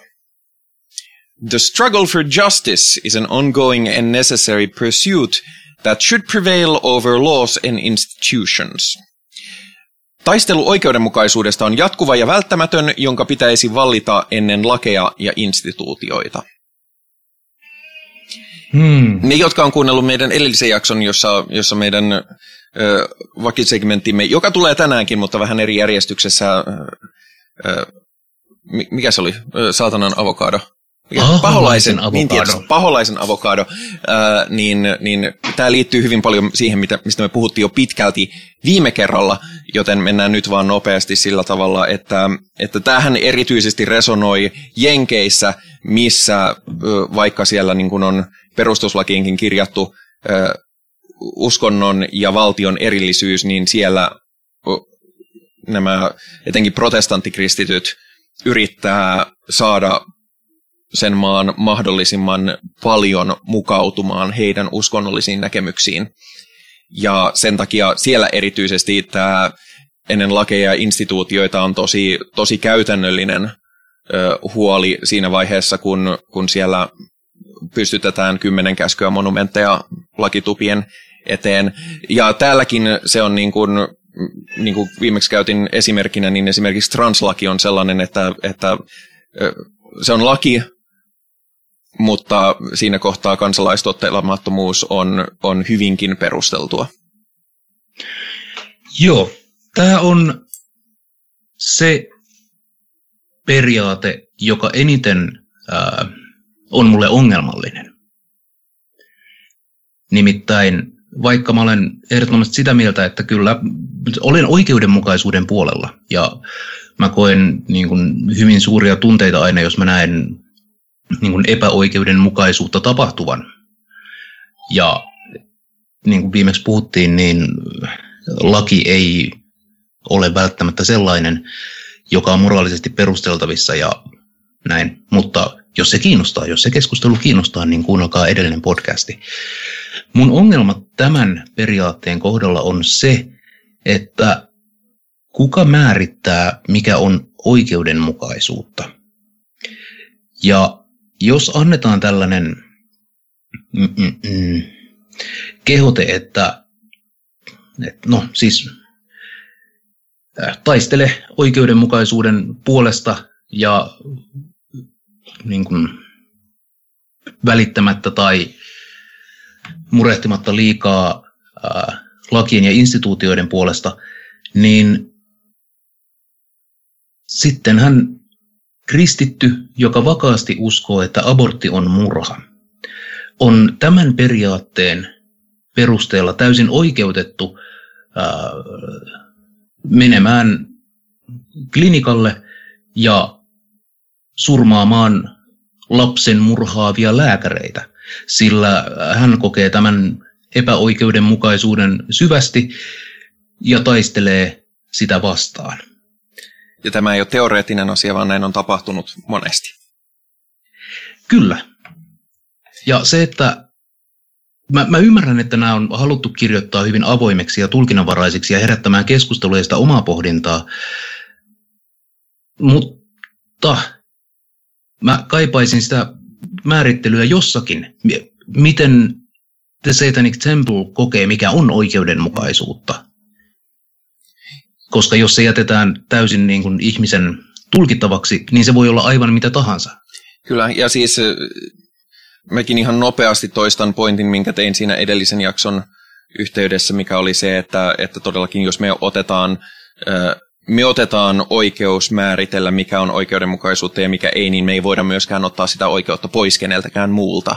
Speaker 3: The struggle for justice is an ongoing and necessary pursuit that should prevail over laws and institutions. Taistelu oikeudenmukaisuudesta on jatkuva ja välttämätön, jonka pitäisi vallita ennen lakeja ja instituutioita. Hmm. Ne, jotka on kuunnellut meidän edellisen jakson, jossa, jossa meidän ö, vakisegmenttimme, joka tulee tänäänkin, mutta vähän eri järjestyksessä, ö, mikä se oli, ö, saatanan avokado?
Speaker 4: Paholaisen, avokado. Niin
Speaker 3: tietysti, paholaisen avokado, ää, niin, niin tämä liittyy hyvin paljon siihen, mitä, mistä me puhuttiin jo pitkälti viime kerralla, joten mennään nyt vaan nopeasti sillä tavalla, että, että tämähän erityisesti resonoi Jenkeissä, missä vaikka siellä niin kuin on perustuslakiinkin kirjattu ää, uskonnon ja valtion erillisyys, niin siellä nämä etenkin protestanttikristityt yrittää saada sen maan mahdollisimman paljon mukautumaan heidän uskonnollisiin näkemyksiin. Ja sen takia siellä erityisesti tämä ennen lakeja ja instituutioita on tosi, tosi käytännöllinen huoli siinä vaiheessa, kun, kun siellä pystytetään kymmenen käskyä monumentteja lakitupien eteen. Ja täälläkin se on niin kuin, niin kuin viimeksi käytin esimerkkinä, niin esimerkiksi translaki on sellainen, että, että se on laki, mutta siinä kohtaa kansalaistottelemattomuus on, on hyvinkin perusteltua.
Speaker 4: Joo, tämä on se periaate, joka eniten ää, on mulle ongelmallinen. Nimittäin, vaikka mä olen ehdottomasti sitä mieltä, että kyllä olen oikeudenmukaisuuden puolella ja mä koen niin kuin, hyvin suuria tunteita aina, jos mä näen niin kuin epäoikeudenmukaisuutta tapahtuvan. Ja niin kuin viimeksi puhuttiin, niin laki ei ole välttämättä sellainen, joka on moraalisesti perusteltavissa ja näin. Mutta jos se kiinnostaa, jos se keskustelu kiinnostaa, niin kuunnelkaa edellinen podcasti. Mun ongelma tämän periaatteen kohdalla on se, että kuka määrittää, mikä on oikeudenmukaisuutta. Ja jos annetaan tällainen mm, mm, mm, kehote, että, että no siis taistele oikeudenmukaisuuden puolesta ja niin kuin, välittämättä tai murehtimatta liikaa ää, lakien ja instituutioiden puolesta, niin sitten hän Kristitty, joka vakaasti uskoo, että abortti on murha, on tämän periaatteen perusteella täysin oikeutettu ää, menemään klinikalle ja surmaamaan lapsen murhaavia lääkäreitä, sillä hän kokee tämän epäoikeudenmukaisuuden syvästi ja taistelee sitä vastaan.
Speaker 3: Ja tämä ei ole teoreettinen asia, vaan näin on tapahtunut monesti.
Speaker 4: Kyllä. Ja se, että mä, mä ymmärrän, että nämä on haluttu kirjoittaa hyvin avoimeksi ja tulkinnanvaraisiksi ja herättämään keskustelua ja sitä omaa pohdintaa, mutta mä kaipaisin sitä määrittelyä jossakin, miten The Satanic Temple kokee, mikä on oikeudenmukaisuutta. Koska jos se jätetään täysin niin kuin ihmisen tulkittavaksi, niin se voi olla aivan mitä tahansa.
Speaker 3: Kyllä, ja siis mäkin ihan nopeasti toistan pointin, minkä tein siinä edellisen jakson yhteydessä, mikä oli se, että, että todellakin jos me otetaan, me otetaan oikeus määritellä, mikä on oikeudenmukaisuutta ja mikä ei, niin me ei voida myöskään ottaa sitä oikeutta pois keneltäkään muulta.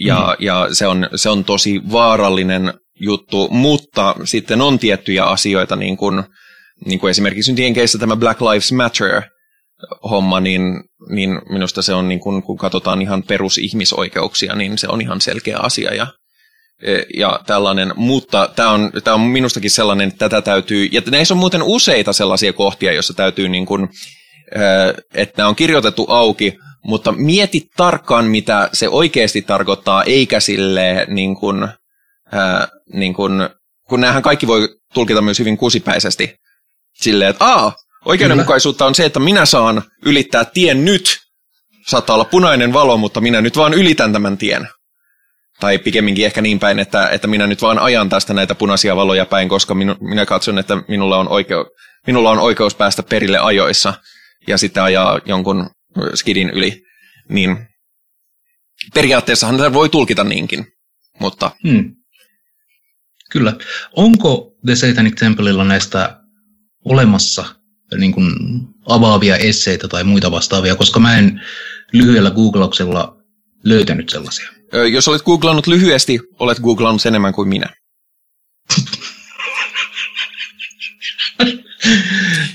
Speaker 3: Ja, mm. ja se, on, se on tosi vaarallinen juttu, mutta sitten on tiettyjä asioita, niin kuin, niin kuin esimerkiksi nyt Jenkeissä tämä Black Lives Matter homma, niin, niin minusta se on, niin kun, kun katsotaan ihan perusihmisoikeuksia, niin se on ihan selkeä asia. Ja, e, ja tällainen, mutta tämä on, tämä on minustakin sellainen, että tätä täytyy, ja näissä on muuten useita sellaisia kohtia, joissa täytyy niin kuin, että nämä on kirjoitettu auki, mutta mieti tarkkaan, mitä se oikeasti tarkoittaa, eikä sille niin kuin, ää, niin kuin, kun näähän kaikki voi tulkita myös hyvin kusipäisesti. Silleen, että aa, oikeudenmukaisuutta on se, että minä saan ylittää tien nyt. Saattaa olla punainen valo, mutta minä nyt vaan ylitän tämän tien. Tai pikemminkin ehkä niin päin, että, että minä nyt vaan ajan tästä näitä punaisia valoja päin, koska minu, minä katson, että minulla on, oikeu, minulla on oikeus päästä perille ajoissa ja sitten ajaa jonkun skidin yli. Niin periaatteessahan tätä voi tulkita niinkin, mutta... Hmm.
Speaker 4: Kyllä. Onko The Satanic Templeilla näistä olemassa niin kuin avaavia esseitä tai muita vastaavia, koska mä en lyhyellä googlauksella löytänyt sellaisia.
Speaker 3: Jos olet googlannut lyhyesti, olet googlannut enemmän kuin minä.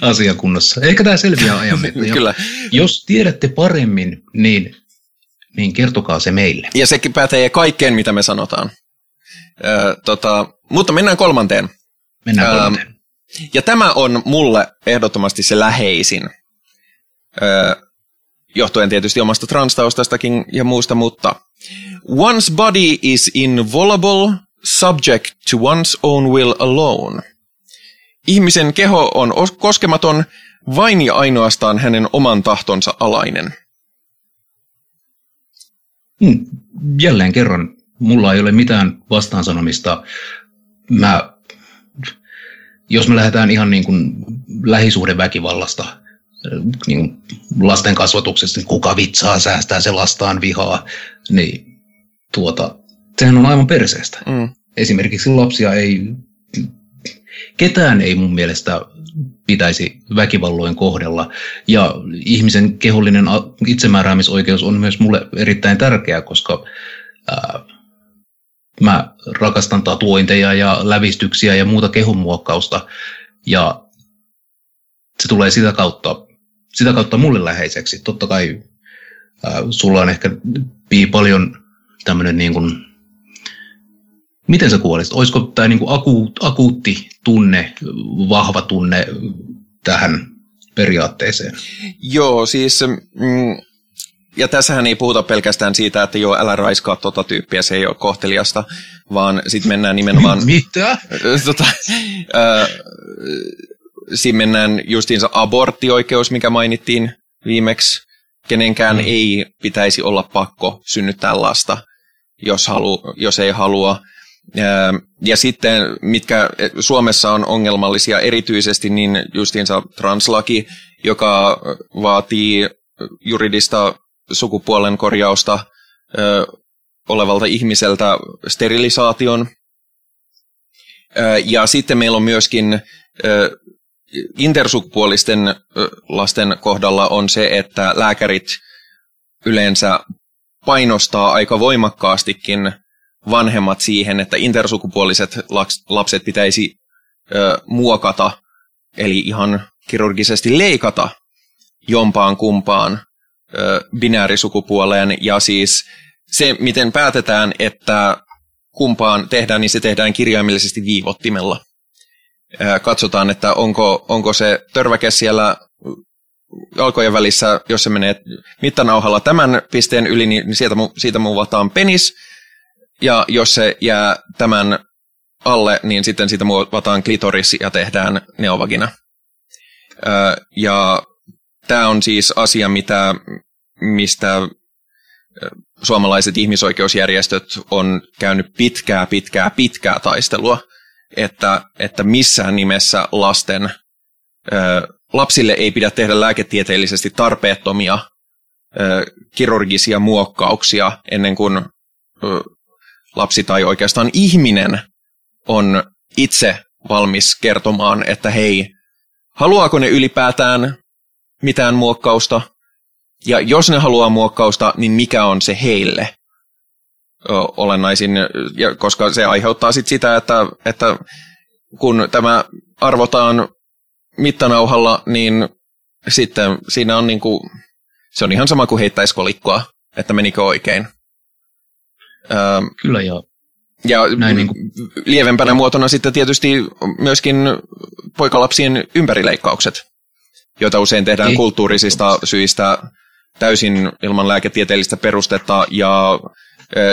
Speaker 4: Asiakunnassa. Eikä tämä selviä ajan
Speaker 3: Kyllä.
Speaker 4: Jos tiedätte paremmin, niin, niin kertokaa se meille.
Speaker 3: Ja sekin pätee kaikkeen, mitä me sanotaan. Ö, tota, mutta mennään kolmanteen.
Speaker 4: Mennään kolmanteen.
Speaker 3: Ja tämä on mulle ehdottomasti se läheisin, öö, johtuen tietysti omasta transtaustastakin ja muusta, mutta One's body is inviolable, subject to one's own will alone. Ihmisen keho on koskematon vain ja ainoastaan hänen oman tahtonsa alainen.
Speaker 4: Hmm, jälleen kerran, mulla ei ole mitään vastaansanomista. Mä jos me lähdetään ihan niin kuin lähisuhdeväkivallasta, niin lasten kasvatuksesta, niin kuka vitsaa säästää se lastaan vihaa, niin tuota, sehän on aivan perseestä. Mm. Esimerkiksi lapsia ei, ketään ei mun mielestä pitäisi väkivalloin kohdella. Ja ihmisen kehollinen itsemääräämisoikeus on myös mulle erittäin tärkeä, koska ää, mä rakastan tatuointeja ja lävistyksiä ja muuta kehonmuokkausta. Ja se tulee sitä kautta, sitä kautta mulle läheiseksi. Totta kai äh, sulla on ehkä paljon tämmöinen niin kuin, miten sä kuolisit? Olisiko tämä niin kuin aku, akuutti tunne, vahva tunne tähän periaatteeseen?
Speaker 3: Joo, siis mm, ja tässähän ei puhuta pelkästään siitä, että joo, älä raiskaa tota tyyppiä, se ei ole kohteliasta, vaan sitten mennään nimenomaan...
Speaker 4: Mitä?
Speaker 3: Tota, äh, siinä mennään justiinsa aborttioikeus, mikä mainittiin viimeksi. Kenenkään mm. ei pitäisi olla pakko synnyttää lasta, jos, halu, jos ei halua. Ja sitten, mitkä Suomessa on ongelmallisia erityisesti, niin justiinsa translaki, joka vaatii juridista sukupuolen korjausta ö, olevalta ihmiseltä sterilisaation. Ö, ja sitten meillä on myöskin ö, intersukupuolisten lasten kohdalla on se, että lääkärit yleensä painostaa aika voimakkaastikin vanhemmat siihen, että intersukupuoliset lapset pitäisi ö, muokata, eli ihan kirurgisesti leikata jompaan kumpaan binäärisukupuoleen. Ja siis se, miten päätetään, että kumpaan tehdään, niin se tehdään kirjaimellisesti viivottimella. Katsotaan, että onko, onko se törväke siellä jalkojen välissä, jos se menee mittanauhalla tämän pisteen yli, niin sieltä, siitä muuvataan penis, ja jos se jää tämän alle, niin sitten siitä muuvataan klitoris ja tehdään neovagina. Ja tämä on siis asia, mitä, mistä suomalaiset ihmisoikeusjärjestöt on käynyt pitkää, pitkää, pitkää taistelua, että, että missään nimessä lasten lapsille ei pidä tehdä lääketieteellisesti tarpeettomia kirurgisia muokkauksia ennen kuin lapsi tai oikeastaan ihminen on itse valmis kertomaan, että hei, haluaako ne ylipäätään mitään muokkausta, ja jos ne haluaa muokkausta, niin mikä on se heille olennaisin, ja koska se aiheuttaa sit sitä, että, että kun tämä arvotaan mittanauhalla, niin sitten siinä on niinku, se on ihan sama kuin heittäisi kolikkoa, että menikö oikein.
Speaker 4: Öö, Kyllä joo.
Speaker 3: Ja Näin niin kuin... lievempänä muotona sitten tietysti myöskin poikalapsien ympärileikkaukset, joita usein tehdään Ei. kulttuurisista syistä täysin ilman lääketieteellistä perustetta ja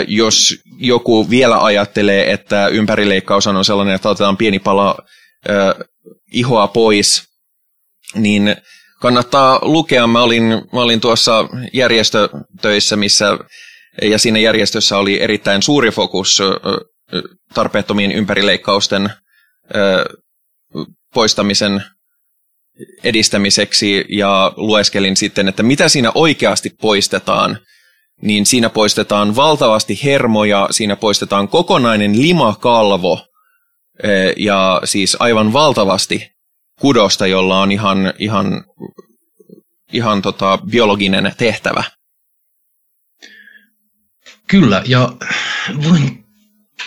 Speaker 3: jos joku vielä ajattelee, että ympärileikkaus on sellainen, että otetaan pieni pala ihoa pois, niin kannattaa lukea. Mä olin, mä olin tuossa järjestötöissä, missä ja siinä järjestössä oli erittäin suuri fokus tarpeettomien ympärileikkausten poistamisen edistämiseksi ja lueskelin sitten, että mitä siinä oikeasti poistetaan, niin siinä poistetaan valtavasti hermoja, siinä poistetaan kokonainen limakalvo ja siis aivan valtavasti kudosta, jolla on ihan, ihan, ihan tota biologinen tehtävä.
Speaker 4: Kyllä, ja voin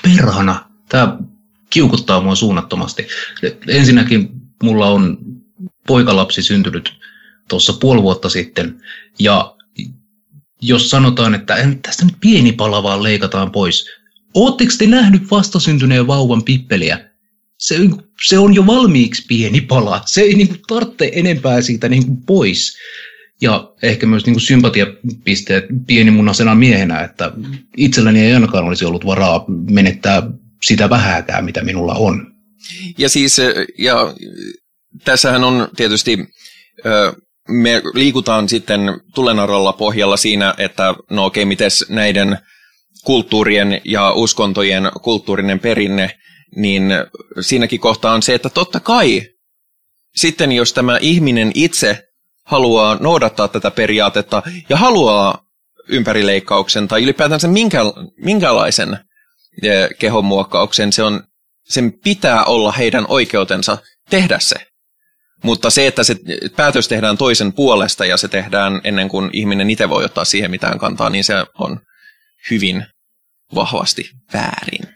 Speaker 4: perhana, tämä kiukuttaa mua suunnattomasti. Ensinnäkin mulla on poikalapsi syntynyt tuossa puoli vuotta sitten, ja jos sanotaan, että tästä nyt pieni pala vaan leikataan pois, ootteko te nähnyt vastasyntyneen vauvan pippeliä? Se, se on jo valmiiksi pieni pala. Se ei niin tarvitse enempää siitä niin pois ja ehkä myös niin kuin sympatiapisteet pienimunnasena miehenä, että itselläni ei ainakaan olisi ollut varaa menettää sitä vähääkään, mitä minulla on.
Speaker 3: Ja siis, ja tässähän on tietysti, me liikutaan sitten tulenaralla pohjalla siinä, että no okei, miten näiden kulttuurien ja uskontojen kulttuurinen perinne, niin siinäkin kohtaa on se, että totta kai sitten jos tämä ihminen itse haluaa noudattaa tätä periaatetta ja haluaa ympärileikkauksen tai ylipäätänsä minkä, minkälaisen eh, kehonmuokkauksen, se on, sen pitää olla heidän oikeutensa tehdä se. Mutta se, että se päätös tehdään toisen puolesta ja se tehdään ennen kuin ihminen itse voi ottaa siihen mitään kantaa, niin se on hyvin vahvasti väärin.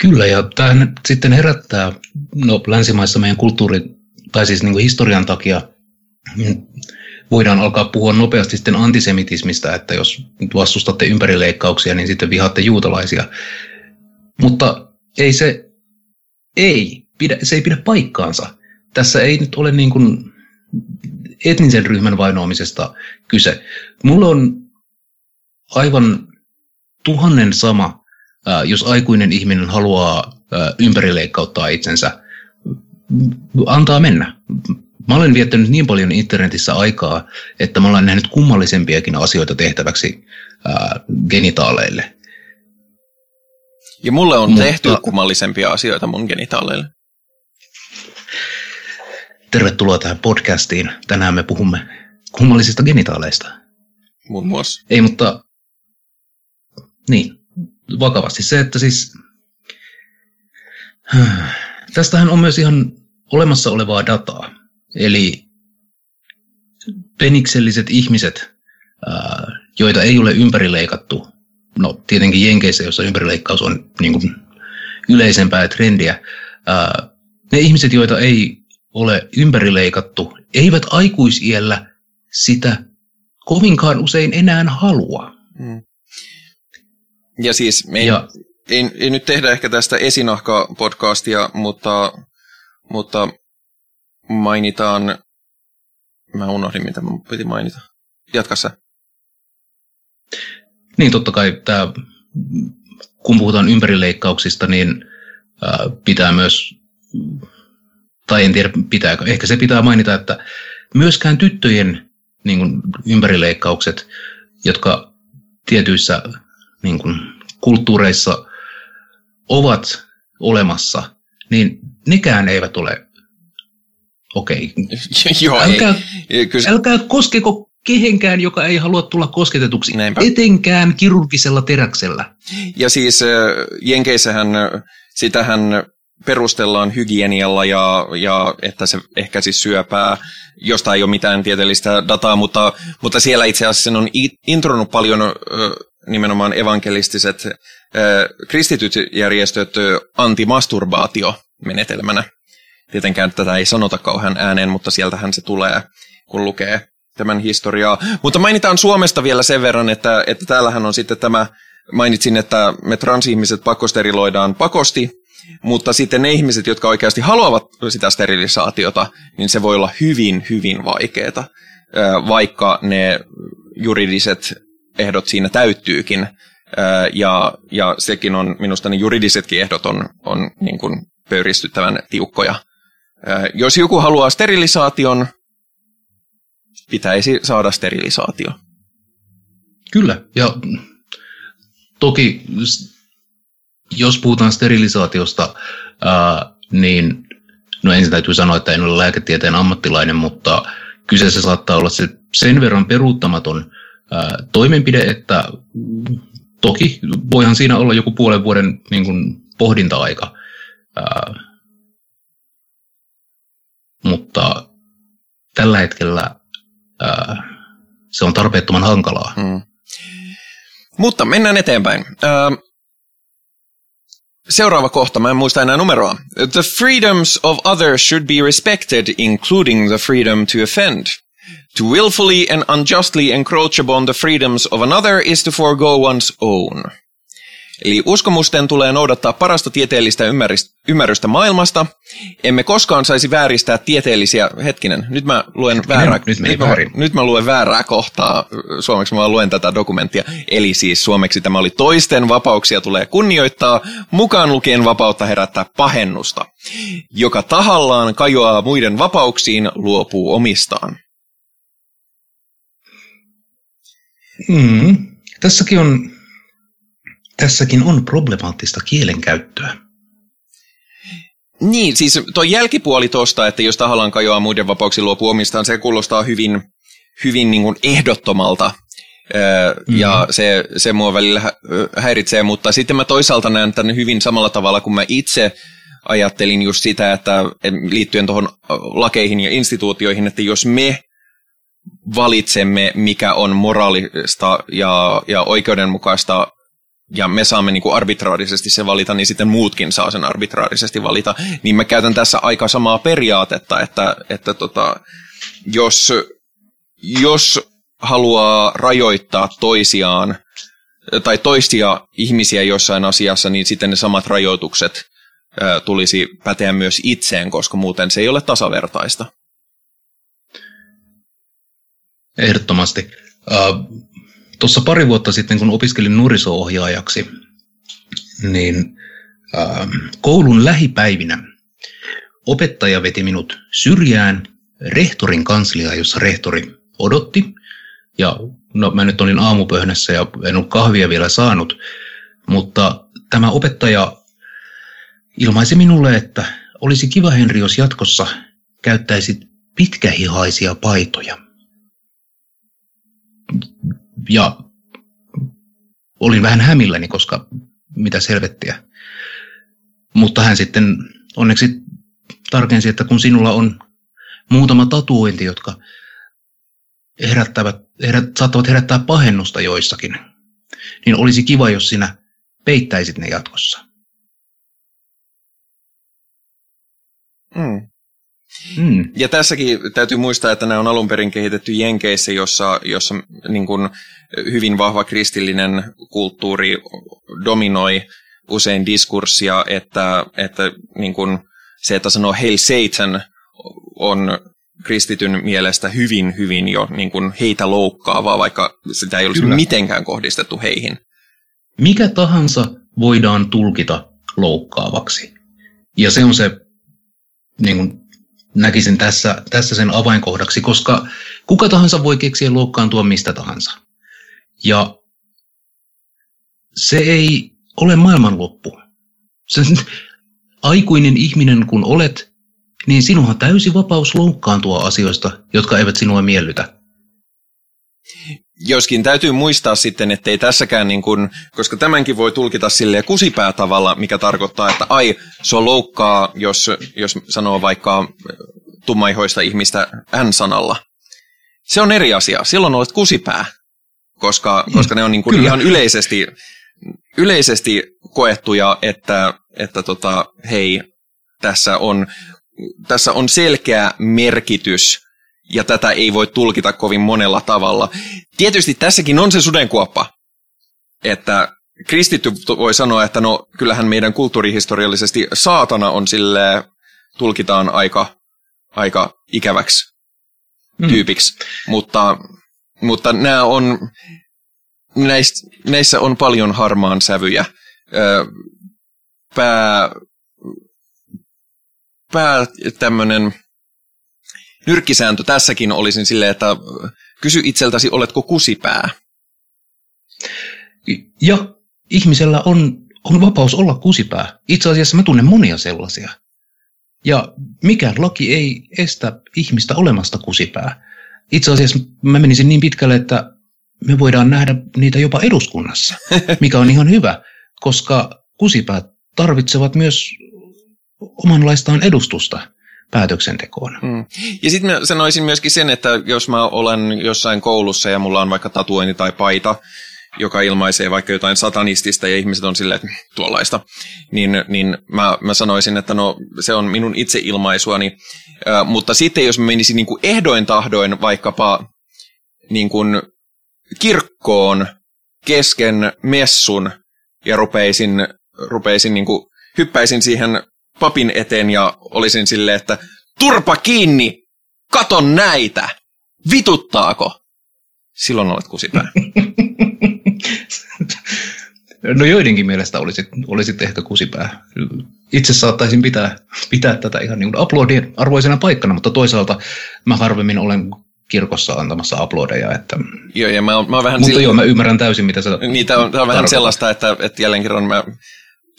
Speaker 4: Kyllä, ja tämä sitten herättää no, länsimaissa meidän kulttuurin, tai siis niin historian takia voidaan alkaa puhua nopeasti sitten antisemitismistä, että jos vastustatte ympärileikkauksia, niin sitten vihaatte juutalaisia. Mutta ei se, ei, pidä, se ei pidä paikkaansa. Tässä ei nyt ole niin kuin etnisen ryhmän vainoamisesta kyse. Mulla on aivan tuhannen sama, jos aikuinen ihminen haluaa ympärileikkauttaa itsensä, antaa mennä. Mä olen viettänyt niin paljon internetissä aikaa, että mä olen nähnyt kummallisempiakin asioita tehtäväksi ää, genitaaleille.
Speaker 3: Ja mulle on Mutta, tehty kummallisempia asioita mun genitaaleille.
Speaker 4: Tervetuloa tähän podcastiin. Tänään me puhumme kummallisista genitaaleista.
Speaker 3: Muun muassa.
Speaker 4: Ei, mutta niin, vakavasti se, että siis tästähän on myös ihan olemassa olevaa dataa. Eli penikselliset ihmiset, joita ei ole ympärileikattu, no tietenkin Jenkeissä, jossa ympärileikkaus on niin kuin yleisempää ja trendiä, ne ihmiset, joita ei ole ympärileikattu, eivät aikuisiellä sitä kovinkaan usein enää halua.
Speaker 3: Mm. Ja siis me ei,
Speaker 4: Ja-
Speaker 3: ei, ei nyt tehdä ehkä tästä esinahka-podcastia, mutta, mutta mainitaan, mä unohdin mitä mun piti mainita. Jatka sä.
Speaker 4: Niin totta kai tämä, kun puhutaan ympärileikkauksista, niin ää, pitää myös, tai en tiedä pitääkö, ehkä se pitää mainita, että myöskään tyttöjen niin kuin, ympärileikkaukset, jotka tietyissä niin kuin, kulttuureissa ovat olemassa, niin nekään eivät ole okei.
Speaker 3: Joo,
Speaker 4: Älkää,
Speaker 3: ei. Kyllä,
Speaker 4: älkää koskeko kehenkään, joka ei halua tulla kosketetuksi,
Speaker 3: Näinpä.
Speaker 4: etenkään kirurgisella teräksellä.
Speaker 3: Ja siis äh, Jenkeissähän äh, sitähän perustellaan hygienialla ja, ja että se ehkäisi syöpää, josta ei ole mitään tieteellistä dataa, mutta, mutta siellä itse asiassa sen on intronut paljon nimenomaan evankelistiset kristityt järjestöt antimasturbaatio-menetelmänä. Tietenkään tätä ei sanota kauhean ääneen, mutta sieltähän se tulee, kun lukee tämän historiaa. Mutta mainitaan Suomesta vielä sen verran, että, että täällähän on sitten tämä, mainitsin, että me transihmiset pakosteriloidaan pakosti, mutta sitten ne ihmiset, jotka oikeasti haluavat sitä sterilisaatiota, niin se voi olla hyvin, hyvin vaikeaa, vaikka ne juridiset ehdot siinä täyttyykin. Ja, ja sekin on, minusta ne juridisetkin ehdot on, on niin kuin pöyristyttävän tiukkoja. Jos joku haluaa sterilisaation, pitäisi saada sterilisaatio.
Speaker 4: Kyllä, ja toki jos puhutaan sterilisaatiosta, ää, niin no ensin täytyy sanoa, että en ole lääketieteen ammattilainen, mutta kyseessä saattaa olla se sen verran peruuttamaton ää, toimenpide, että toki voihan siinä olla joku puolen vuoden niin kuin, pohdinta-aika, ää, mutta tällä hetkellä ää, se on tarpeettoman hankalaa.
Speaker 3: Mm. Mutta mennään eteenpäin. Ö, seuraava kohta, mä en muista enää numeroa. The freedoms of others should be respected, including the freedom to offend. To willfully and unjustly encroach upon the freedoms of another is to forego one's own. Eli uskomusten tulee noudattaa parasta tieteellistä ymmärrys- ymmärrystä maailmasta. Emme koskaan saisi vääristää tieteellisiä... Hetkinen, nyt mä luen väärää...
Speaker 4: nyt
Speaker 3: nyt, mä, nyt mä luen väärää kohtaa. Suomeksi mä luen tätä dokumenttia. Eli siis suomeksi tämä oli toisten vapauksia tulee kunnioittaa, mukaan lukien vapautta herättää pahennusta. Joka tahallaan kajoaa muiden vapauksiin, luopuu omistaan.
Speaker 4: Mm. Tässäkin, on, tässäkin on problemaattista kielenkäyttöä.
Speaker 3: Niin, siis tuo jälkipuoli tuosta, että jos tahallaan kajoaa muiden vapauksiin luopuu omistaan, se kuulostaa hyvin, hyvin niin kuin ehdottomalta. Öö,
Speaker 4: Mhm.
Speaker 3: Ja se, se mua välillä häiritsee, mutta sitten mä toisaalta näen tämän hyvin samalla tavalla, kun mä itse ajattelin just sitä, että et liittyen tuohon lakeihin ja instituutioihin, että jos me valitsemme, mikä on moraalista ja, ja oikeudenmukaista, ja me saamme niin kuin arbitraarisesti se valita, niin sitten muutkin saa sen arbitraarisesti valita. Niin mä käytän tässä aika samaa periaatetta, että, että tota, jos, jos haluaa rajoittaa toisiaan tai toisia ihmisiä jossain asiassa, niin sitten ne samat rajoitukset ö, tulisi päteä myös itseen, koska muuten se ei ole tasavertaista.
Speaker 4: Ehdottomasti. Uh, Tuossa pari vuotta sitten, kun opiskelin nuoriso-ohjaajaksi, niin uh, koulun lähipäivinä opettaja veti minut syrjään rehtorin kansliaan, jossa rehtori odotti. Ja no, mä nyt olin aamupöhnässä ja en ole kahvia vielä saanut, mutta tämä opettaja ilmaisi minulle, että olisi kiva Henri, jos jatkossa käyttäisit pitkähihaisia paitoja. Ja olin vähän hämilläni, koska mitä selvettiä. Mutta hän sitten onneksi tarkensi, että kun sinulla on muutama tatuointi, jotka herättävät, herät, saattavat herättää pahennusta joissakin, niin olisi kiva, jos sinä peittäisit ne jatkossa.
Speaker 3: Mm.
Speaker 4: Mm.
Speaker 3: Ja tässäkin täytyy muistaa, että nämä on alun perin kehitetty Jenkeissä, jossa, jossa niin kuin hyvin vahva kristillinen kulttuuri dominoi usein diskurssia, että, että niin kuin se, että sanoo Hail Satan, on kristityn mielestä hyvin, hyvin jo niin kuin heitä loukkaavaa, vaikka sitä ei olisi
Speaker 4: Kyllä.
Speaker 3: mitenkään kohdistettu heihin.
Speaker 4: Mikä tahansa voidaan tulkita loukkaavaksi. Ja se on se, niin kuin näkisin tässä, tässä sen avainkohdaksi, koska kuka tahansa voi keksiä loukkaantua mistä tahansa. Ja se ei ole maailmanloppu. Se, aikuinen ihminen kun olet, niin sinulla on täysi vapaus loukkaantua asioista, jotka eivät sinua miellytä.
Speaker 3: Joskin täytyy muistaa sitten, että ei tässäkään, niin kuin, koska tämänkin voi tulkita sille kusipää tavalla, mikä tarkoittaa, että ai, se on loukkaa, jos, jos sanoo vaikka tummaihoista ihmistä N-sanalla. Se on eri asia. Silloin olet kusipää, koska, koska ne on niin kuin
Speaker 4: Kyllä.
Speaker 3: ihan yleisesti, yleisesti koettuja, että, että tota, hei, tässä on, tässä on selkeä merkitys ja tätä ei voi tulkita kovin monella tavalla. Tietysti tässäkin on se sudenkuoppa, että kristitty voi sanoa, että no kyllähän meidän kulttuurihistoriallisesti saatana on sille tulkitaan aika, aika ikäväksi
Speaker 4: Mm.
Speaker 3: tyypiksi, mutta, mutta nämä on, näistä, näissä on paljon harmaan sävyjä. Ö, Pää, pää tämmöinen nyrkkisääntö tässäkin olisin silleen, että kysy itseltäsi, oletko kusipää?
Speaker 4: Ja ihmisellä on, on vapaus olla kusipää. Itse asiassa mä tunnen monia sellaisia. Ja mikään laki ei estä ihmistä olemasta kusipää. Itse asiassa mä menisin niin pitkälle, että me voidaan nähdä niitä jopa eduskunnassa, mikä on ihan hyvä, koska kusipäät tarvitsevat myös omanlaistaan edustusta päätöksentekoon.
Speaker 3: Mm. Ja sitten mä sanoisin myöskin sen, että jos mä olen jossain koulussa ja mulla on vaikka tatuointi tai paita, joka ilmaisee vaikka jotain satanistista ja ihmiset on silleen, että tuollaista, niin, niin mä, mä sanoisin, että no se on minun itseilmaisuani. Ö, mutta sitten jos mä menisin niin kuin ehdoin tahdoin vaikkapa niin kuin kirkkoon kesken messun ja rupeisin, rupeisin niin kuin, hyppäisin siihen papin eteen ja olisin silleen, että turpa kiinni, katon näitä, vituttaako? Silloin olet kusipää.
Speaker 4: No joidenkin mielestä olisit, olisit ehkä kusipää. Itse saattaisin pitää, pitää tätä ihan niin kuin aplodien arvoisena paikkana, mutta toisaalta mä harvemmin olen kirkossa antamassa aplodeja. Että...
Speaker 3: Joo, ja mä oon, mä oon vähän
Speaker 4: Mutta
Speaker 3: sillä-
Speaker 4: joo, mä ymmärrän täysin, mitä sä
Speaker 3: Niitä on, tää on vähän sellaista, että, että jälleen kerran mä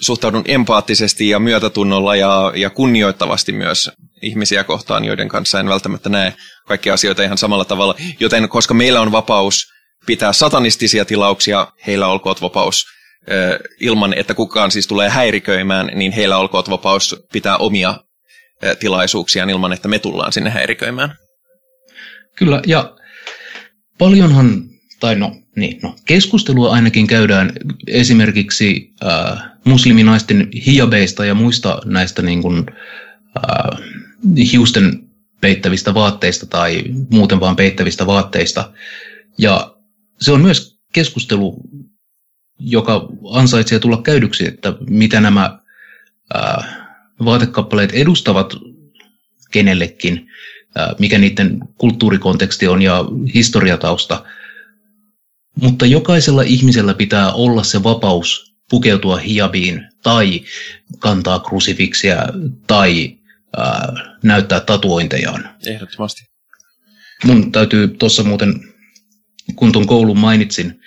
Speaker 3: suhtaudun empaattisesti ja myötätunnolla ja, ja kunnioittavasti myös ihmisiä kohtaan, joiden kanssa en välttämättä näe kaikkia asioita ihan samalla tavalla. Joten koska meillä on vapaus pitää satanistisia tilauksia, heillä olkoot vapaus ilman, että kukaan siis tulee häiriköimään, niin heillä olkoot vapaus pitää omia ö, tilaisuuksiaan ilman, että me tullaan sinne häiriköimään.
Speaker 4: Kyllä, ja paljonhan, tai no, niin, no keskustelua ainakin käydään esimerkiksi äh, musliminaisten hijabeista ja muista näistä niin kuin, äh, hiusten peittävistä vaatteista tai muuten vaan peittävistä vaatteista. Ja se on myös keskustelu, joka ansaitsee tulla käydyksi, että mitä nämä äh, vaatekappaleet edustavat kenellekin, ää, mikä niiden kulttuurikonteksti on ja historiatausta. Mutta jokaisella ihmisellä pitää olla se vapaus pukeutua hiabiin tai kantaa krusifiksiä tai ää, näyttää tatuointejaan.
Speaker 3: Ehdottomasti.
Speaker 4: Mun täytyy tuossa muuten, kun tuon koulun mainitsin,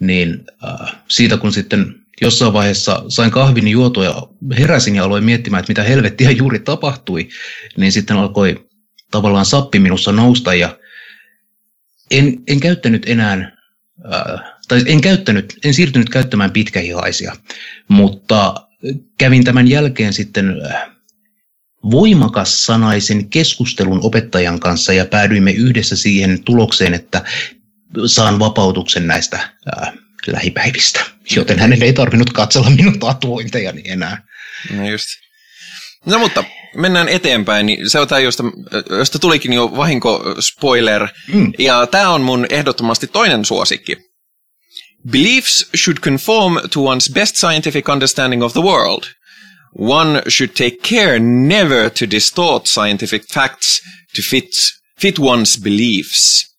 Speaker 4: niin äh, siitä kun sitten jossain vaiheessa sain kahvin juotua ja heräsin ja aloin miettimään, että mitä helvettiä juuri tapahtui, niin sitten alkoi tavallaan sappi minussa nousta ja en, en käyttänyt enää, tai en käyttänyt, en siirtynyt käyttämään pitkähihaisia, mutta kävin tämän jälkeen sitten voimakas sanaisen keskustelun opettajan kanssa ja päädyimme yhdessä siihen tulokseen, että saan vapautuksen näistä ää, lähipäivistä, joten hänen ei tarvinnut katsella minun tatuointejani enää.
Speaker 3: No just. No mutta mennään eteenpäin, niin se on tämä, josta, josta tulikin jo vahinko spoiler. Mm. Ja tämä on mun ehdottomasti toinen suosikki. Beliefs should conform to one's best scientific understanding of the world. One should take care never to distort scientific facts to fit, fit one's beliefs.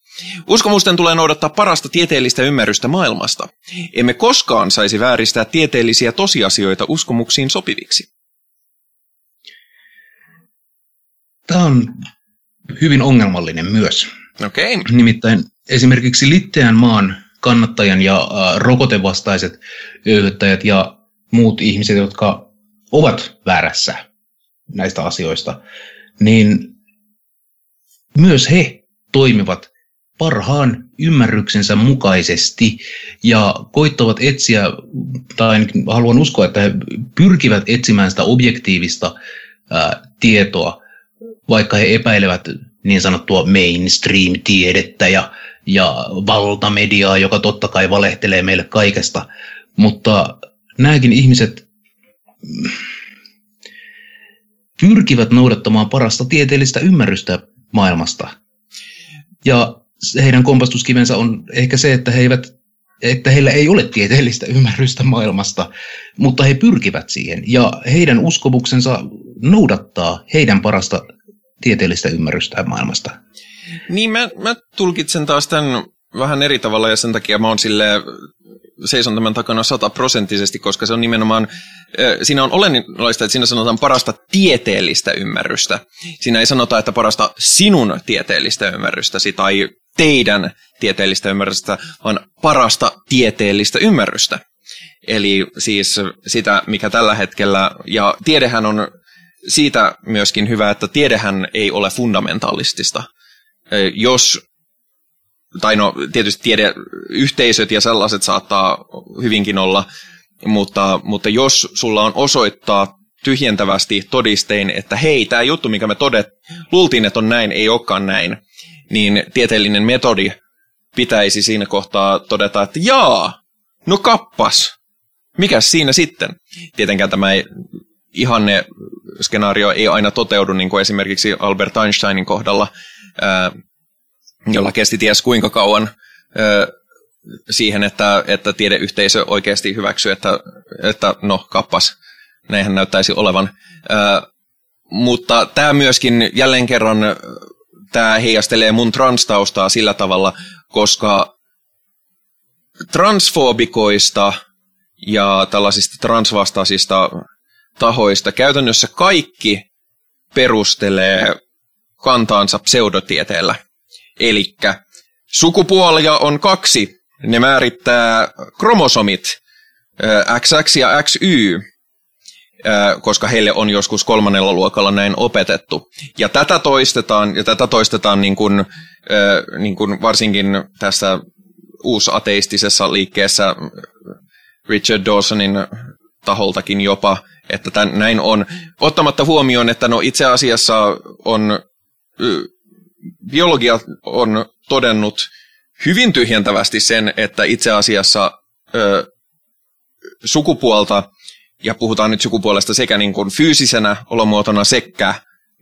Speaker 3: Uskomusten tulee noudattaa parasta tieteellistä ymmärrystä maailmasta. Emme koskaan saisi vääristää tieteellisiä tosiasioita uskomuksiin sopiviksi.
Speaker 4: Tämä on hyvin ongelmallinen myös.
Speaker 3: Okay.
Speaker 4: Nimittäin esimerkiksi Litteän maan kannattajan ja äh, rokotevastaiset öyhyttäjät ja muut ihmiset, jotka ovat väärässä näistä asioista, niin myös he toimivat parhaan ymmärryksensä mukaisesti ja koittavat etsiä, tai haluan uskoa, että he pyrkivät etsimään sitä objektiivista ää, tietoa, vaikka he epäilevät niin sanottua mainstream-tiedettä ja, ja valtamediaa, joka totta kai valehtelee meille kaikesta. Mutta nämäkin ihmiset pyrkivät noudattamaan parasta tieteellistä ymmärrystä maailmasta. Ja heidän kompastuskivensä on ehkä se, että he eivät että heillä ei ole tieteellistä ymmärrystä maailmasta, mutta he pyrkivät siihen. Ja heidän uskomuksensa noudattaa heidän parasta tieteellistä ymmärrystä maailmasta.
Speaker 3: Niin, mä, mä tulkitsen taas tämän vähän eri tavalla ja sen takia mä oon sille seison tämän takana sataprosenttisesti, koska se on nimenomaan, siinä on olennaista, että siinä sanotaan parasta tieteellistä ymmärrystä. Siinä ei sanota, että parasta sinun tieteellistä ymmärrystäsi tai teidän tieteellistä ymmärrystä, vaan parasta tieteellistä ymmärrystä. Eli siis sitä, mikä tällä hetkellä, ja tiedehän on siitä myöskin hyvä, että tiedehän ei ole fundamentalistista. Jos, tai no tietysti tiedeyhteisöt ja sellaiset saattaa hyvinkin olla, mutta, mutta jos sulla on osoittaa tyhjentävästi todistein, että hei, tämä juttu, mikä me todet, luultiin, että on näin, ei olekaan näin, niin tieteellinen metodi pitäisi siinä kohtaa todeta, että jaa, no kappas, mikä siinä sitten? Tietenkään tämä ei, ihanne skenaario ei aina toteudu, niin kuin esimerkiksi Albert Einsteinin kohdalla, jolla kesti ties kuinka kauan siihen, että, että tiedeyhteisö oikeasti hyväksyy, että, että no kappas, näinhän näyttäisi olevan. Mutta tämä myöskin jälleen kerran tämä heijastelee mun transtaustaa sillä tavalla, koska transfobikoista ja tällaisista transvastaisista tahoista käytännössä kaikki perustelee kantaansa pseudotieteellä. Eli sukupuolia on kaksi. Ne määrittää kromosomit XX ja XY koska heille on joskus kolmannella luokalla näin opetettu. Ja tätä toistetaan, ja tätä toistetaan niin kuin, niin kuin varsinkin tässä uusateistisessa liikkeessä Richard Dawsonin taholtakin jopa, että tämän, näin on. Ottamatta huomioon, että no itse asiassa on, biologia on todennut hyvin tyhjentävästi sen, että itse asiassa ö, sukupuolta ja puhutaan nyt sukupuolesta sekä niin kuin fyysisenä olomuotona sekä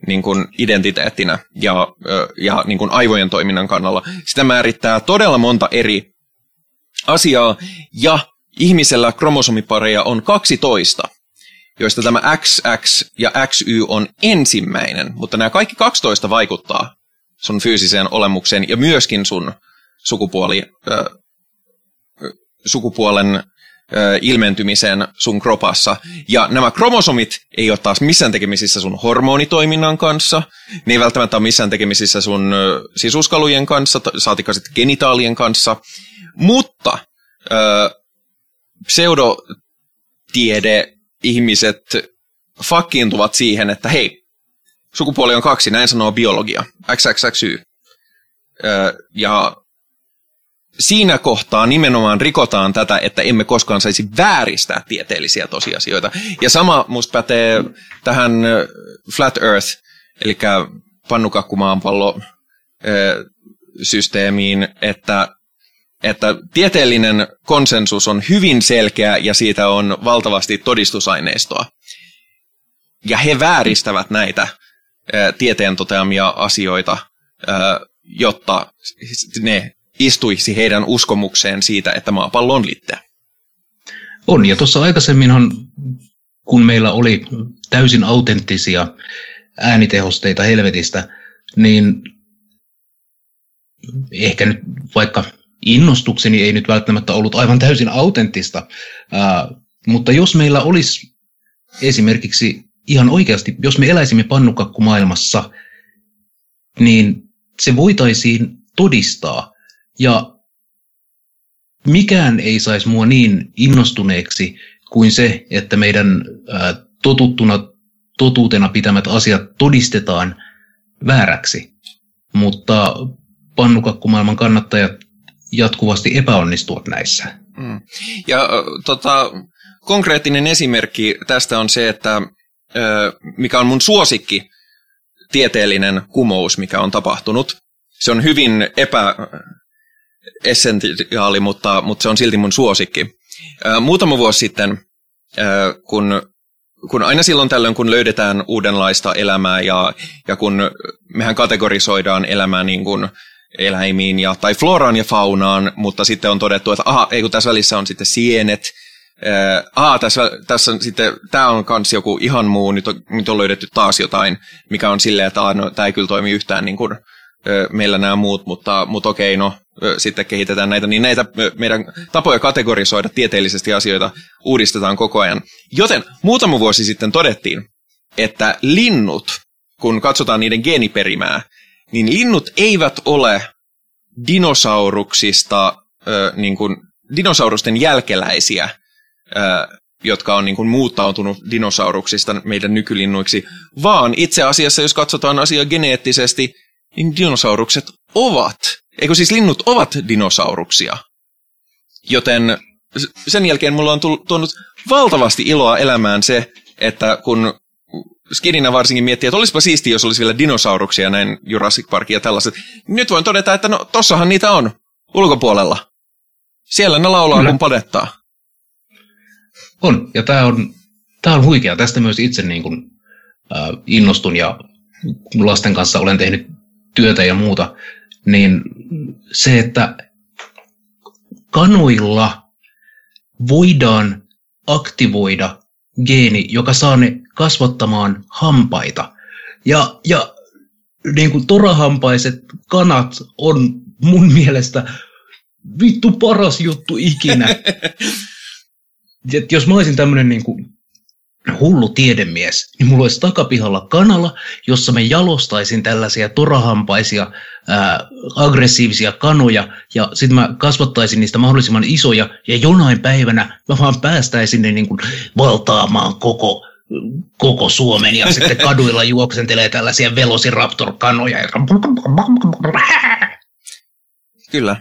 Speaker 3: niin kuin identiteettinä ja, ja niin kuin aivojen toiminnan kannalla. Sitä määrittää todella monta eri asiaa ja ihmisellä kromosomipareja on 12, joista tämä XX ja XY on ensimmäinen, mutta nämä kaikki 12 vaikuttaa sun fyysiseen olemukseen ja myöskin sun sukupuoli, äh, sukupuolen ilmentymisen sun kropassa. Ja nämä kromosomit ei ole taas missään tekemisissä sun hormonitoiminnan kanssa, ne ei välttämättä ole missään tekemisissä sun sisuskalujen kanssa, saatika sitten genitaalien kanssa, mutta ö, pseudotiede ihmiset fakkiintuvat siihen, että hei, sukupuoli on kaksi, näin sanoo biologia, XXXY. Ö, ja siinä kohtaa nimenomaan rikotaan tätä, että emme koskaan saisi vääristää tieteellisiä tosiasioita. Ja sama musta pätee tähän Flat Earth, eli pannukakkumaanpallo systeemiin, että, että tieteellinen konsensus on hyvin selkeä ja siitä on valtavasti todistusaineistoa. ja he vääristävät näitä tieteen toteamia asioita, jotta ne istuisi heidän uskomukseen siitä, että maapallo on litteä.
Speaker 4: On, ja tuossa aikaisemminhan, kun meillä oli täysin autenttisia äänitehosteita helvetistä, niin ehkä nyt vaikka innostukseni ei nyt välttämättä ollut aivan täysin autenttista, ää, mutta jos meillä olisi esimerkiksi ihan oikeasti, jos me eläisimme pannukakkumaailmassa, niin se voitaisiin todistaa. Ja mikään ei saisi mua niin innostuneeksi kuin se, että meidän ää, totuttuna totuutena pitämät asiat todistetaan vääräksi. Mutta pannukakkumaailman kannattajat jatkuvasti epäonnistuvat näissä. Mm.
Speaker 3: Ja tota, konkreettinen esimerkki tästä on se, että mikä on mun suosikki tieteellinen kumous, mikä on tapahtunut. Se on hyvin epäessentiaali, mutta, mutta se on silti mun suosikki. Muutama vuosi sitten, kun, kun aina silloin tällöin, kun löydetään uudenlaista elämää ja, ja kun mehän kategorisoidaan elämää niin kuin eläimiin ja, tai floraan ja faunaan, mutta sitten on todettu, että aha, ei kun tässä välissä on sitten sienet, Äh, aa, tässä, tässä on sitten, tämä on kans joku ihan muu, nyt on, nyt on löydetty taas jotain, mikä on silleen, että no, tämä ei kyllä toimi yhtään niin kuin, meillä nämä muut, mutta, mutta okei, no sitten kehitetään näitä, niin näitä meidän tapoja kategorisoida tieteellisesti asioita uudistetaan koko ajan. Joten muutama vuosi sitten todettiin, että linnut, kun katsotaan niiden geeniperimää, niin linnut eivät ole dinosauruksista, niin kuin dinosaurusten jälkeläisiä, jotka on niin kuin muuttautunut dinosauruksista meidän nykylinnuiksi, vaan itse asiassa, jos katsotaan asiaa geneettisesti, niin dinosaurukset ovat, eikö siis linnut ovat dinosauruksia. Joten sen jälkeen mulla on tuonut valtavasti iloa elämään se, että kun Skidinä varsinkin miettii, että olisipa siistiä, jos olisi vielä dinosauruksia näin Jurassic Park ja tällaiset. Nyt voin todeta, että no tossahan niitä on ulkopuolella. Siellä ne laulaa, Kyllä. kun padettaa.
Speaker 4: On, ja tämä on, tää on huikea. Tästä myös itse niin kuin, äh, innostun ja lasten kanssa olen tehnyt työtä ja muuta. Niin se, että kanoilla voidaan aktivoida geeni, joka saa ne kasvattamaan hampaita. Ja, ja niin kuin torahampaiset kanat on mun mielestä vittu paras juttu ikinä. Et jos mä olisin tämmöinen niin kuin hullu tiedemies, niin mulla olisi takapihalla kanala, jossa mä jalostaisin tällaisia torahampaisia, ää, aggressiivisia kanoja, ja sitten mä kasvattaisin niistä mahdollisimman isoja, ja jonain päivänä mä vaan päästäisin ne niin kuin valtaamaan koko, koko Suomen, ja sitten kaduilla juoksentelee tällaisia Velociraptor-kanoja.
Speaker 3: Kyllä.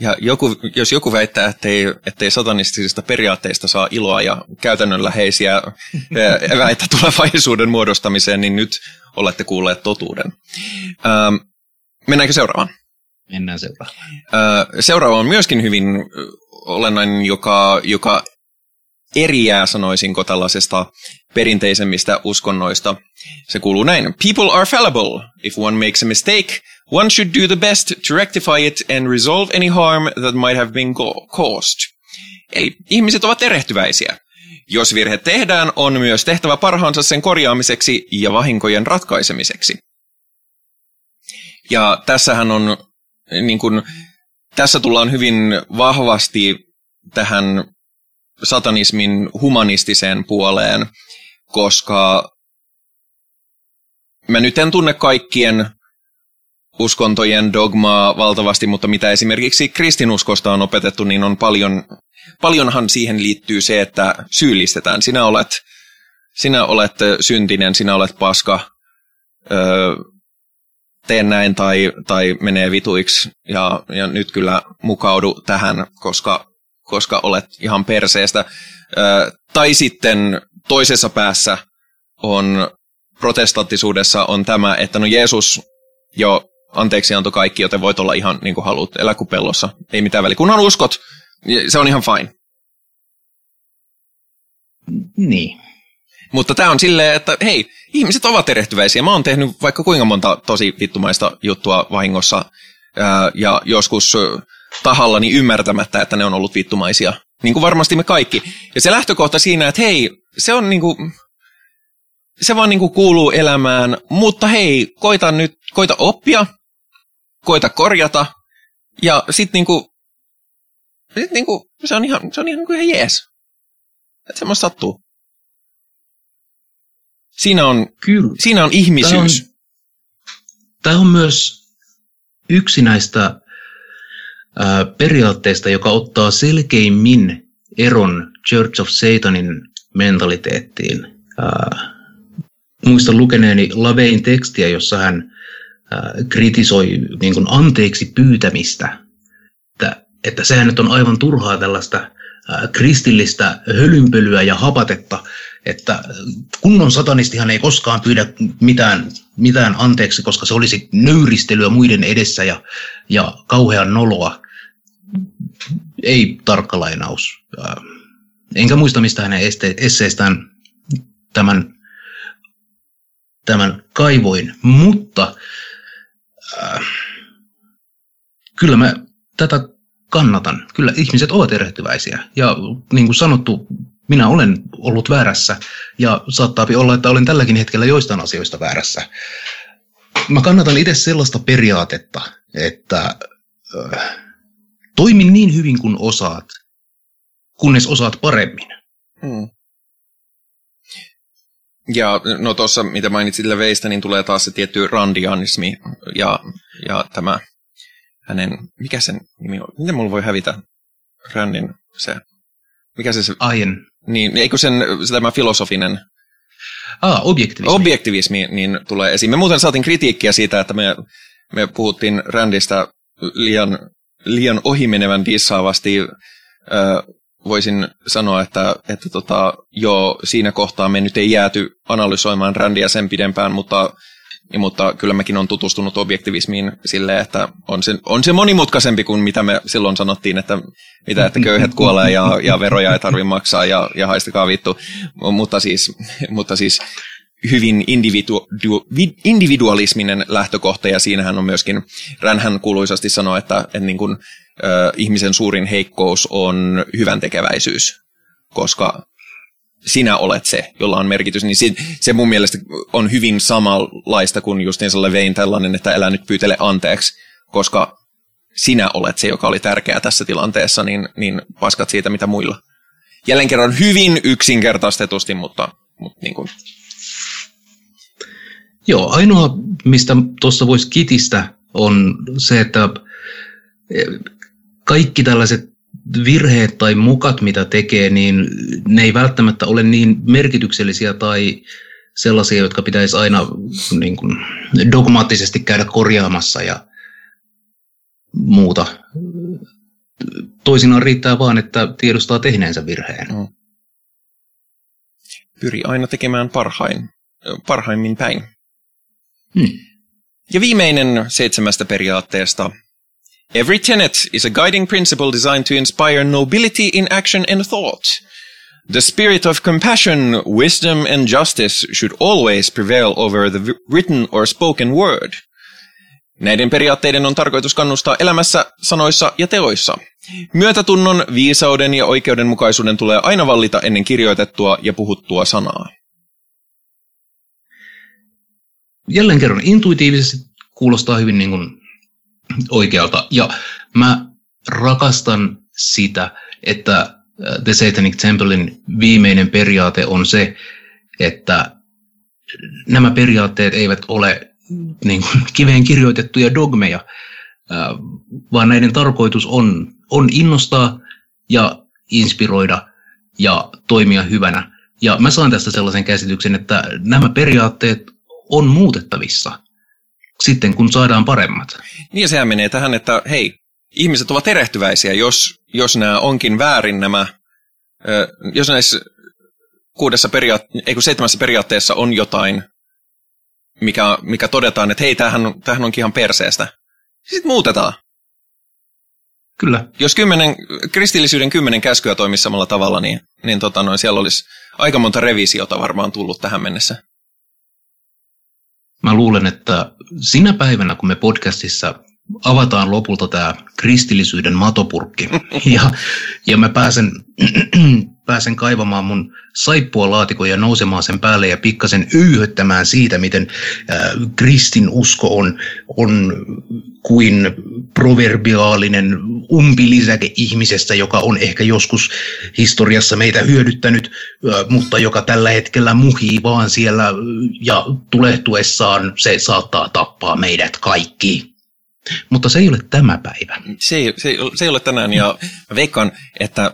Speaker 3: Ja joku, jos joku väittää, ettei, ettei satanistisista periaatteista saa iloa ja käytännönläheisiä väitä tulevaisuuden muodostamiseen, niin nyt olette kuulleet totuuden. Ähm, mennäänkö seuraavaan?
Speaker 4: Mennään seuraavaan.
Speaker 3: Äh, seuraava on myöskin hyvin olennainen, joka, joka eriää, sanoisinko, tällaisesta perinteisemmistä uskonnoista. Se kuuluu näin. People are fallible. If one makes a mistake, one should do the best to rectify it and resolve any harm that might have been caused. Eli ihmiset ovat erehtyväisiä. Jos virhe tehdään, on myös tehtävä parhaansa sen korjaamiseksi ja vahinkojen ratkaisemiseksi. Ja tässähän on, niin kun, tässä tullaan hyvin vahvasti tähän satanismin humanistiseen puoleen, koska mä nyt en tunne kaikkien uskontojen dogmaa valtavasti, mutta mitä esimerkiksi kristinuskosta on opetettu, niin on paljon, paljonhan siihen liittyy se, että syyllistetään. Sinä olet, sinä olet syntinen, sinä olet paska, öö, tee näin tai, tai menee vituiksi ja, ja nyt kyllä mukaudu tähän, koska koska olet ihan perseestä. Tai sitten toisessa päässä on protestanttisuudessa on tämä, että no Jeesus jo anteeksi antoi kaikki, joten voit olla ihan niin kuin haluat, elä kuin pellossa. Ei mitään väliä. Kunhan uskot, se on ihan fine.
Speaker 4: Niin.
Speaker 3: Mutta tämä on silleen, että hei, ihmiset ovat erehtyväisiä. Mä oon tehnyt vaikka kuinka monta tosi vittumaista juttua vahingossa ää, ja joskus tahallani ymmärtämättä, että ne on ollut vittumaisia. Niin kuin varmasti me kaikki. Ja se lähtökohta siinä, että hei, se on niinku, se vaan niinku kuuluu elämään, mutta hei, koita nyt, koita oppia, koita korjata, ja sit niinku, sit niinku se on ihan, se on ihan, niinku ihan jees. Että semmoista sattuu. Siinä on,
Speaker 4: Kyllä.
Speaker 3: siinä on ihmisyys.
Speaker 4: Tämä on, tämä on myös yksi näistä ää, periaatteista, joka ottaa selkeimmin eron Church of Satanin mentaliteettiin. Ää, muistan lukeneeni Lavein tekstiä, jossa hän kritisoi niin kuin anteeksi pyytämistä. Että, että sehän nyt on aivan turhaa tällaista kristillistä hölynpölyä ja hapatetta, että kunnon satanistihan ei koskaan pyydä mitään, mitään anteeksi, koska se olisi nöyristelyä muiden edessä ja, ja kauhean noloa. Ei tarkka lainaus. Enkä muista mistä hänen este- esseistään tämän, tämän kaivoin, mutta äh, kyllä mä tätä kannatan. Kyllä ihmiset ovat erehtyväisiä. Ja niin kuin sanottu, minä olen ollut väärässä ja saattaa olla, että olen tälläkin hetkellä joistain asioista väärässä. Mä kannatan itse sellaista periaatetta, että äh, toimi niin hyvin kuin osaat, kunnes osaat paremmin.
Speaker 3: Mm. Ja no tuossa, mitä mainitsit Leveistä, niin tulee taas se tietty randianismi ja, ja tämä hänen, mikä sen nimi on? Miten mulla voi hävitä Randin se, mikä se, se
Speaker 4: Aien.
Speaker 3: niin, eikö sen, se tämä filosofinen
Speaker 4: Ah, objektivismi.
Speaker 3: objektivismi niin tulee esiin. Me muuten saatiin kritiikkiä siitä, että me, me puhuttiin Randista liian, liian ohimenevän dissaavasti. Ö, voisin sanoa, että, että tota, joo, siinä kohtaa me nyt ei jääty analysoimaan Randia sen pidempään, mutta, mutta kyllä mekin on tutustunut objektivismiin silleen, että on se, on se monimutkaisempi kuin mitä me silloin sanottiin, että mitä, että köyhät kuolee ja, ja veroja ei tarvitse maksaa ja, ja haistakaa vittu. Mutta siis, mutta siis hyvin individu, vi- individualisminen lähtökohta ja siinähän on myöskin, Ränhän kuuluisasti sanoo, että, että niin kuin, ö, ihmisen suurin heikkous on hyvän tekeväisyys, koska sinä olet se, jolla on merkitys, niin se, se mun mielestä on hyvin samanlaista kuin justiinsa Levein tällainen, että älä nyt pyytele anteeksi, koska sinä olet se, joka oli tärkeä tässä tilanteessa, niin, niin paskat siitä, mitä muilla. Jälleen kerran hyvin yksinkertaistetusti, mutta, mutta niin kuin,
Speaker 4: Joo, ainoa mistä tuossa voisi kitistä on se, että eh, kaikki tällaiset virheet tai mukat, mitä tekee, niin ne ei välttämättä ole niin merkityksellisiä tai sellaisia, jotka pitäisi aina niin kuin, dogmaattisesti käydä korjaamassa ja muuta. Toisinaan riittää vaan, että tiedostaa tehneensä virheen.
Speaker 3: Mm. pyri aina tekemään parhain, parhaimmin päin.
Speaker 4: Hmm.
Speaker 3: Ja viimeinen seitsemästä periaatteesta. Every tenet is a guiding principle designed to inspire nobility in action and thought. The spirit of compassion, wisdom and justice should always prevail over the written or spoken word. Näiden periaatteiden on tarkoitus kannustaa elämässä, sanoissa ja teoissa. Myötätunnon, viisauden ja oikeudenmukaisuuden tulee aina vallita ennen kirjoitettua ja puhuttua sanaa.
Speaker 4: Jälleen kerran intuitiivisesti kuulostaa hyvin niin kuin oikealta. Ja mä rakastan sitä, että äh, The Satanic Templein viimeinen periaate on se, että nämä periaatteet eivät ole niin kuin kiveen kirjoitettuja dogmeja, äh, vaan näiden tarkoitus on, on innostaa ja inspiroida ja toimia hyvänä. Ja mä saan tästä sellaisen käsityksen, että nämä periaatteet on muutettavissa sitten, kun saadaan paremmat.
Speaker 3: Niin ja sehän menee tähän, että hei, ihmiset ovat erehtyväisiä, jos, jos nämä onkin väärin nämä, ö, jos näissä kuudessa periaat- ei kun seitsemässä periaatteessa on jotain, mikä, mikä todetaan, että hei, tämähän, on- tämähän onkin ihan perseestä. Sitten muutetaan.
Speaker 4: Kyllä.
Speaker 3: Jos kymmenen, kristillisyyden kymmenen käskyä toimisi samalla tavalla, niin, niin tota noin, siellä olisi aika monta revisiota varmaan tullut tähän mennessä.
Speaker 4: Mä luulen, että sinä päivänä, kun me podcastissa avataan lopulta tämä kristillisyyden matopurkki ja, ja mä pääsen, pääsen kaivamaan mun saippua laatikon ja nousemaan sen päälle ja pikkasen yyhöttämään siitä, miten äh, kristin usko on, on kuin proverbiaalinen umpilisäke ihmisestä, joka on ehkä joskus historiassa meitä hyödyttänyt, äh, mutta joka tällä hetkellä muhii vaan siellä ja tulehtuessaan se saattaa tappaa meidät kaikki. Mutta se ei ole tämä päivä.
Speaker 3: Se ei, se, ei, se ei ole tänään, ja veikkaan, että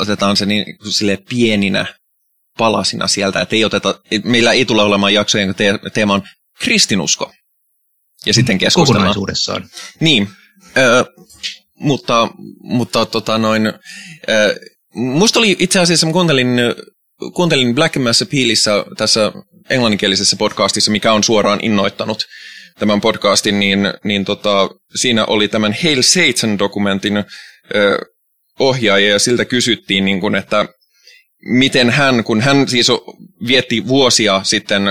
Speaker 3: otetaan se niin sille pieninä palasina sieltä, että ei oteta, meillä ei tule olemaan jaksoja, jonka teema on kristinusko. Ja sitten keskustellaan.
Speaker 4: Kokonaisuudessaan.
Speaker 3: Niin, ö, mutta, mutta tota noin, ö, musta oli itse asiassa, mä kuuntelin, kuuntelin Black Mass Appealissa tässä englanninkielisessä podcastissa, mikä on suoraan innoittanut tämän podcastin, niin, niin tota, siinä oli tämän Hail Satan-dokumentin ö, ohjaaja ja siltä kysyttiin, niin kun, että miten hän, kun hän siis vietti vuosia sitten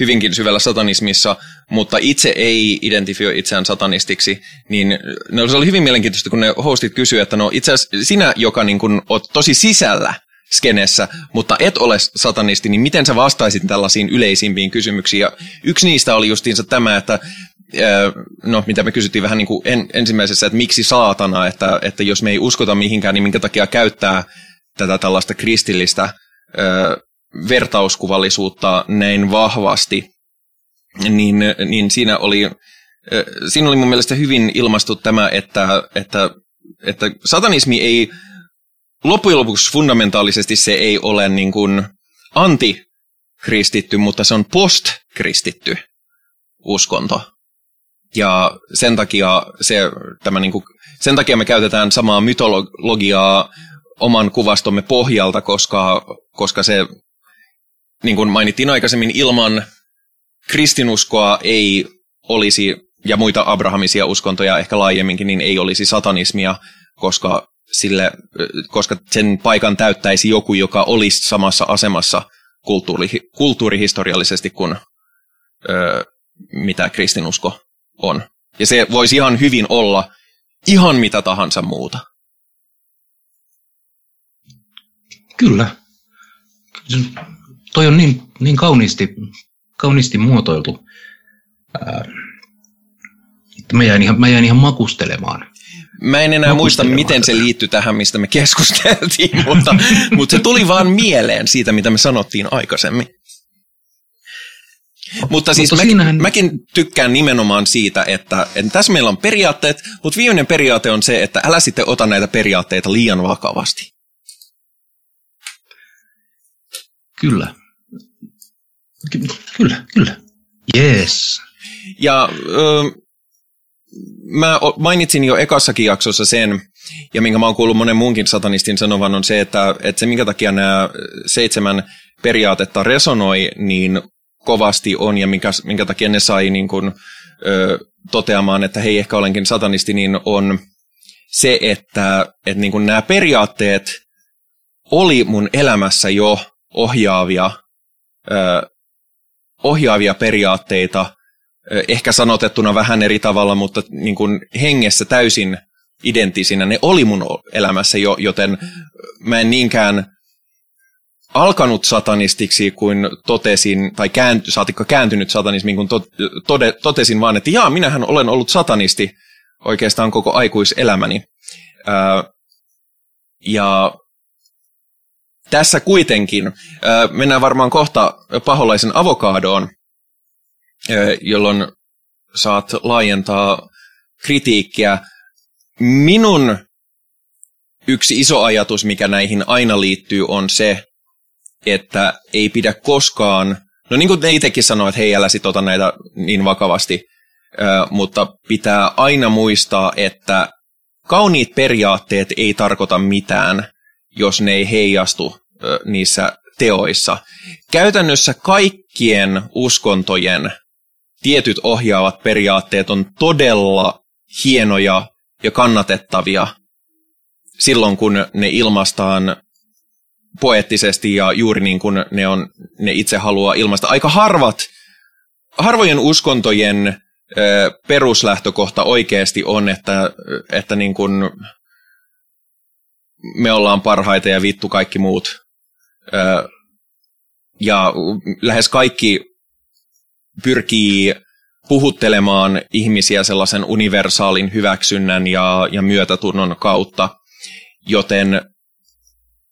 Speaker 3: hyvinkin syvällä satanismissa, mutta itse ei identifioi itseään satanistiksi, niin no, se oli hyvin mielenkiintoista, kun ne hostit kysyivät, että no itse asiassa sinä, joka niin kun, oot tosi sisällä skenessä, mutta et ole satanisti, niin miten sä vastaisit tällaisiin yleisimpiin kysymyksiin? Ja yksi niistä oli justiinsa tämä, että no mitä me kysyttiin vähän niin kuin en, ensimmäisessä, että miksi saatana, että, että jos me ei uskota mihinkään, niin minkä takia käyttää tätä tällaista kristillistä ö, vertauskuvallisuutta näin vahvasti, niin, niin siinä oli siinä oli mun mielestä hyvin ilmastu tämä, että, että, että satanismi ei loppujen lopuksi fundamentaalisesti se ei ole niin kuin antikristitty, mutta se on postkristitty uskonto. Ja sen takia, se, tämä niin kuin, sen takia me käytetään samaa mytologiaa oman kuvastomme pohjalta, koska, koska se, niin kuin mainittiin aikaisemmin, ilman kristinuskoa ei olisi, ja muita abrahamisia uskontoja ehkä laajemminkin, niin ei olisi satanismia, koska sille, koska sen paikan täyttäisi joku, joka olisi samassa asemassa kulttuuri, kulttuurihistoriallisesti kuin ö, mitä kristinusko on. Ja se voisi ihan hyvin olla ihan mitä tahansa muuta.
Speaker 4: Kyllä. Toi on niin, niin kauniisti, kauniisti muotoiltu, ää, että mä jäin, ihan, mä jäin ihan makustelemaan
Speaker 3: Mä en enää muista, miten se liittyy tähän, mistä me keskusteltiin, mutta, mutta se tuli vaan mieleen siitä, mitä me sanottiin aikaisemmin. Mutta siis mutta mäkin, siinähän... mäkin tykkään nimenomaan siitä, että, että tässä meillä on periaatteet, mutta viimeinen periaate on se, että älä sitten ota näitä periaatteita liian vakavasti.
Speaker 4: Kyllä. Ky- kyllä, kyllä. Yes.
Speaker 3: Ja ö, mä mainitsin jo ekassakin jaksossa sen, ja minkä mä oon kuullut monen muunkin satanistin sanovan, on se, että, että se minkä takia nämä seitsemän periaatetta resonoi niin kovasti on, ja minkä, minkä takia ne sai niin kuin, ö, toteamaan, että hei, ehkä olenkin satanisti, niin on se, että, että niin kuin nämä periaatteet oli mun elämässä jo ohjaavia, ö, ohjaavia periaatteita, ehkä sanotettuna vähän eri tavalla, mutta niin kuin hengessä täysin identtisinä. Ne oli mun elämässä jo, joten mä en niinkään alkanut satanistiksi kuin totesin, tai käänty, saatikko kääntynyt satanismiin, kun to, tode, totesin vaan, että jaa, minähän olen ollut satanisti oikeastaan koko aikuiselämäni. Ää, ja tässä kuitenkin, ää, mennään varmaan kohta paholaisen avokadoon, jolloin saat laajentaa kritiikkiä. Minun yksi iso ajatus, mikä näihin aina liittyy, on se, että ei pidä koskaan, no niin kuin ne itsekin sanoivat, että hei älä sit ota näitä niin vakavasti, mutta pitää aina muistaa, että kauniit periaatteet ei tarkoita mitään, jos ne ei heijastu niissä teoissa. Käytännössä kaikkien uskontojen tietyt ohjaavat periaatteet on todella hienoja ja kannatettavia silloin, kun ne ilmaistaan poettisesti ja juuri niin kuin ne, on, ne itse haluaa ilmaista. Aika harvat, harvojen uskontojen peruslähtökohta oikeasti on, että, että niin kuin me ollaan parhaita ja vittu kaikki muut. Ja lähes kaikki pyrkii puhuttelemaan ihmisiä sellaisen universaalin hyväksynnän ja, ja myötätunnon kautta, joten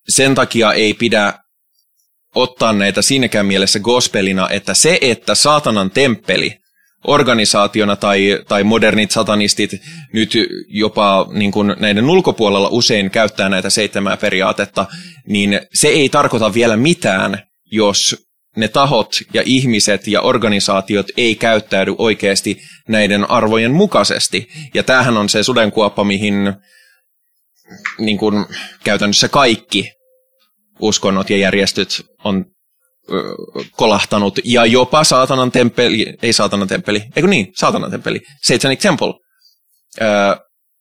Speaker 3: sen takia ei pidä ottaa näitä siinäkään mielessä gospelina, että se, että saatanan temppeli organisaationa tai, tai modernit satanistit nyt jopa niin kuin näiden ulkopuolella usein käyttää näitä seitsemää periaatetta, niin se ei tarkoita vielä mitään, jos ne tahot ja ihmiset ja organisaatiot ei käyttäydy oikeasti näiden arvojen mukaisesti. Ja tämähän on se sudenkuoppa, mihin niin kuin käytännössä kaikki uskonnot ja järjestöt on kolahtanut, ja jopa saatanan temppeli, ei saatanan temppeli, eikö niin, saatanan temppeli, Satanic Temple, ö,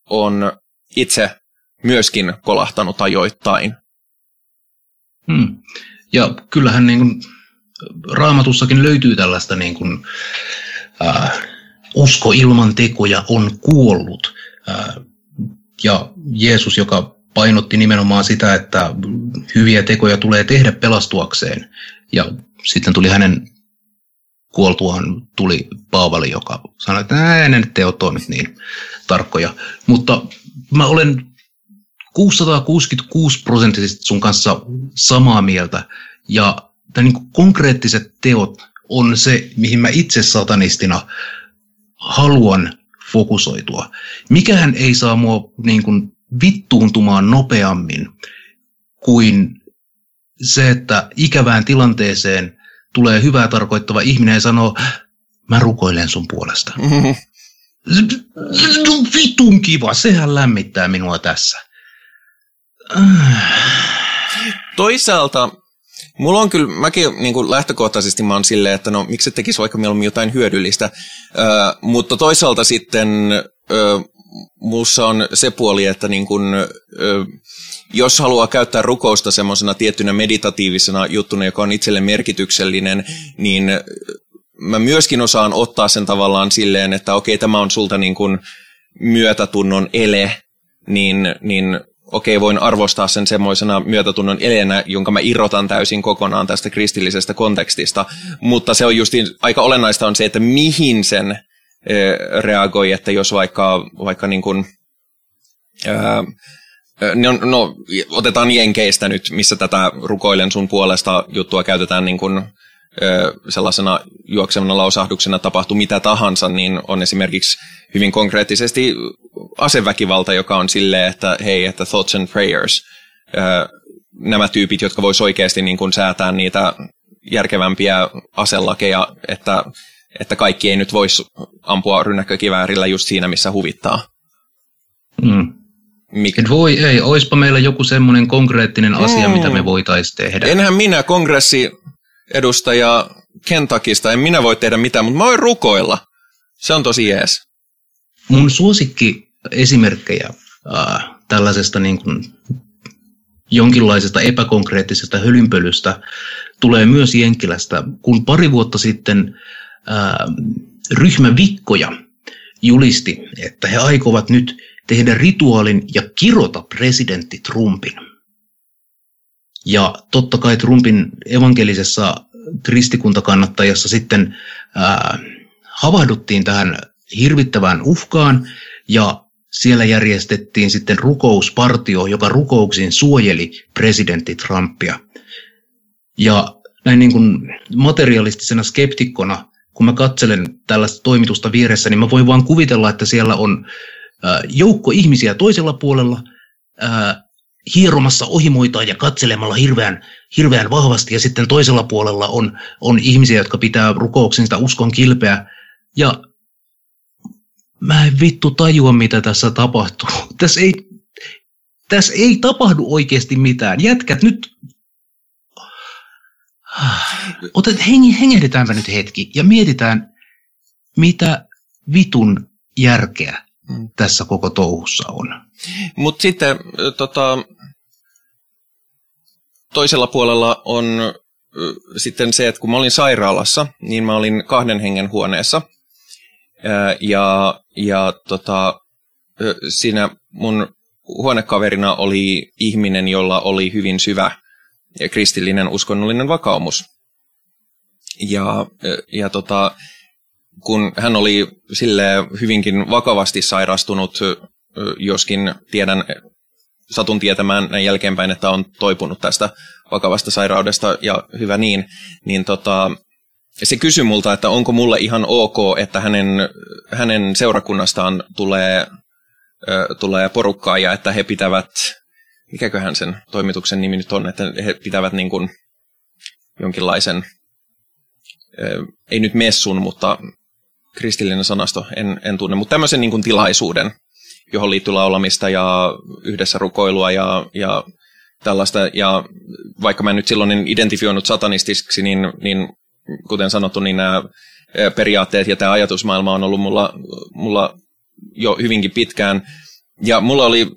Speaker 3: on itse myöskin kolahtanut ajoittain.
Speaker 4: Hmm. Ja kyllähän niin kuin, raamatussakin löytyy tällaista niin kuin, äh, usko ilman tekoja on kuollut. Äh, ja Jeesus, joka painotti nimenomaan sitä, että hyviä tekoja tulee tehdä pelastuakseen. Ja sitten tuli hänen kuoltuaan tuli Paavali, joka sanoi, että nämä ne teot on nyt niin tarkkoja. Mutta mä olen 666 prosenttisesti sun kanssa samaa mieltä. Ja niin kuin konkreettiset teot on se, mihin mä itse satanistina haluan fokusoitua. Mikähän ei saa mua niin kuin vittuuntumaan nopeammin kuin se, että ikävään tilanteeseen tulee hyvää tarkoittava ihminen ja sanoo, mä rukoilen sun puolesta. Mm-hmm. Vitun kiva, sehän lämmittää minua tässä.
Speaker 3: Toisaalta Mulla on kyllä, mäkin niin kuin lähtökohtaisesti mä oon silleen, että no miksi tekisi vaikka mieluummin jotain hyödyllistä, ö, mutta toisaalta sitten ö, muussa on se puoli, että niin kun, ö, jos haluaa käyttää rukousta semmoisena tiettynä meditatiivisena juttuna, joka on itselle merkityksellinen, niin mä myöskin osaan ottaa sen tavallaan silleen, että okei, tämä on sulta niin kun myötätunnon ele, niin, niin okei, voin arvostaa sen semmoisena myötätunnon elenä, jonka mä irrotan täysin kokonaan tästä kristillisestä kontekstista. Mutta se on justiin, aika olennaista on se, että mihin sen reagoi, että jos vaikka, vaikka niin kuin, ää, No, no, otetaan Jenkeistä nyt, missä tätä rukoilen sun puolesta juttua käytetään niin kuin, sellaisena juoksevana lausahduksena tapahtuu mitä tahansa, niin on esimerkiksi hyvin konkreettisesti aseväkivalta, joka on silleen, että hei, että thoughts and prayers, nämä tyypit, jotka vois oikeasti niin kuin säätää niitä järkevämpiä aselakeja, että että kaikki ei nyt voisi ampua rynnäkkökiväärillä just siinä, missä huvittaa.
Speaker 4: Mm. Mikä? Voi ei, oispa meillä joku semmoinen konkreettinen asia, mm. mitä me voitaisiin tehdä.
Speaker 3: Enhän minä kongressi edustaja Kentakista, en minä voi tehdä mitään, mutta mä voin rukoilla. Se on tosi jees.
Speaker 4: Mun suosikki esimerkkejä äh, tällaisesta niin kuin jonkinlaisesta epäkonkreettisesta hölynpölystä tulee myös Jenkkilästä, kun pari vuotta sitten ryhmä Vikkoja julisti, että he aikovat nyt tehdä rituaalin ja kirota presidentti Trumpin. Ja totta kai Trumpin evankelisessa kristikuntakannattajassa sitten ää, havahduttiin tähän hirvittävään uhkaan ja siellä järjestettiin sitten rukouspartio, joka rukouksin suojeli presidentti Trumpia. Ja näin niin kuin materialistisena skeptikkona kun mä katselen tällaista toimitusta vieressä, niin mä voin vaan kuvitella, että siellä on joukko ihmisiä toisella puolella hieromassa ohimoitaan ja katselemalla hirveän, hirveän vahvasti, ja sitten toisella puolella on, on ihmisiä, jotka pitää rukouksen sitä uskon kilpeä, ja mä en vittu tajua, mitä tässä tapahtuu. Tässä ei, tässä ei tapahdu oikeasti mitään. Jätkät nyt Otet, heng, hengehdetäänpä nyt hetki ja mietitään, mitä vitun järkeä mm. tässä koko touhussa on.
Speaker 3: Mutta sitten tota, toisella puolella on sitten se, että kun mä olin sairaalassa, niin mä olin kahden hengen huoneessa. Ja, ja tota, siinä mun huonekaverina oli ihminen, jolla oli hyvin syvä kristillinen uskonnollinen vakaumus. Ja, ja tota, kun hän oli sille hyvinkin vakavasti sairastunut, joskin tiedän, satun tietämään näin jälkeenpäin, että on toipunut tästä vakavasta sairaudesta ja hyvä niin, niin tota, se kysyi multa, että onko mulle ihan ok, että hänen, hänen seurakunnastaan tulee, ö, tulee porukkaa ja että he pitävät, mikäköhän sen toimituksen nimi nyt on, että he pitävät niin kuin jonkinlaisen, ö, ei nyt messun, mutta kristillinen sanasto, en, en tunne, mutta tämmöisen niin kuin tilaisuuden, johon liittyy laulamista ja yhdessä rukoilua ja, ja tällaista. Ja vaikka mä nyt silloin en identifioinut satanistiksi, niin, niin kuten sanottu, niin nämä periaatteet ja tämä ajatusmaailma on ollut mulla, mulla jo hyvinkin pitkään. Ja mulla oli,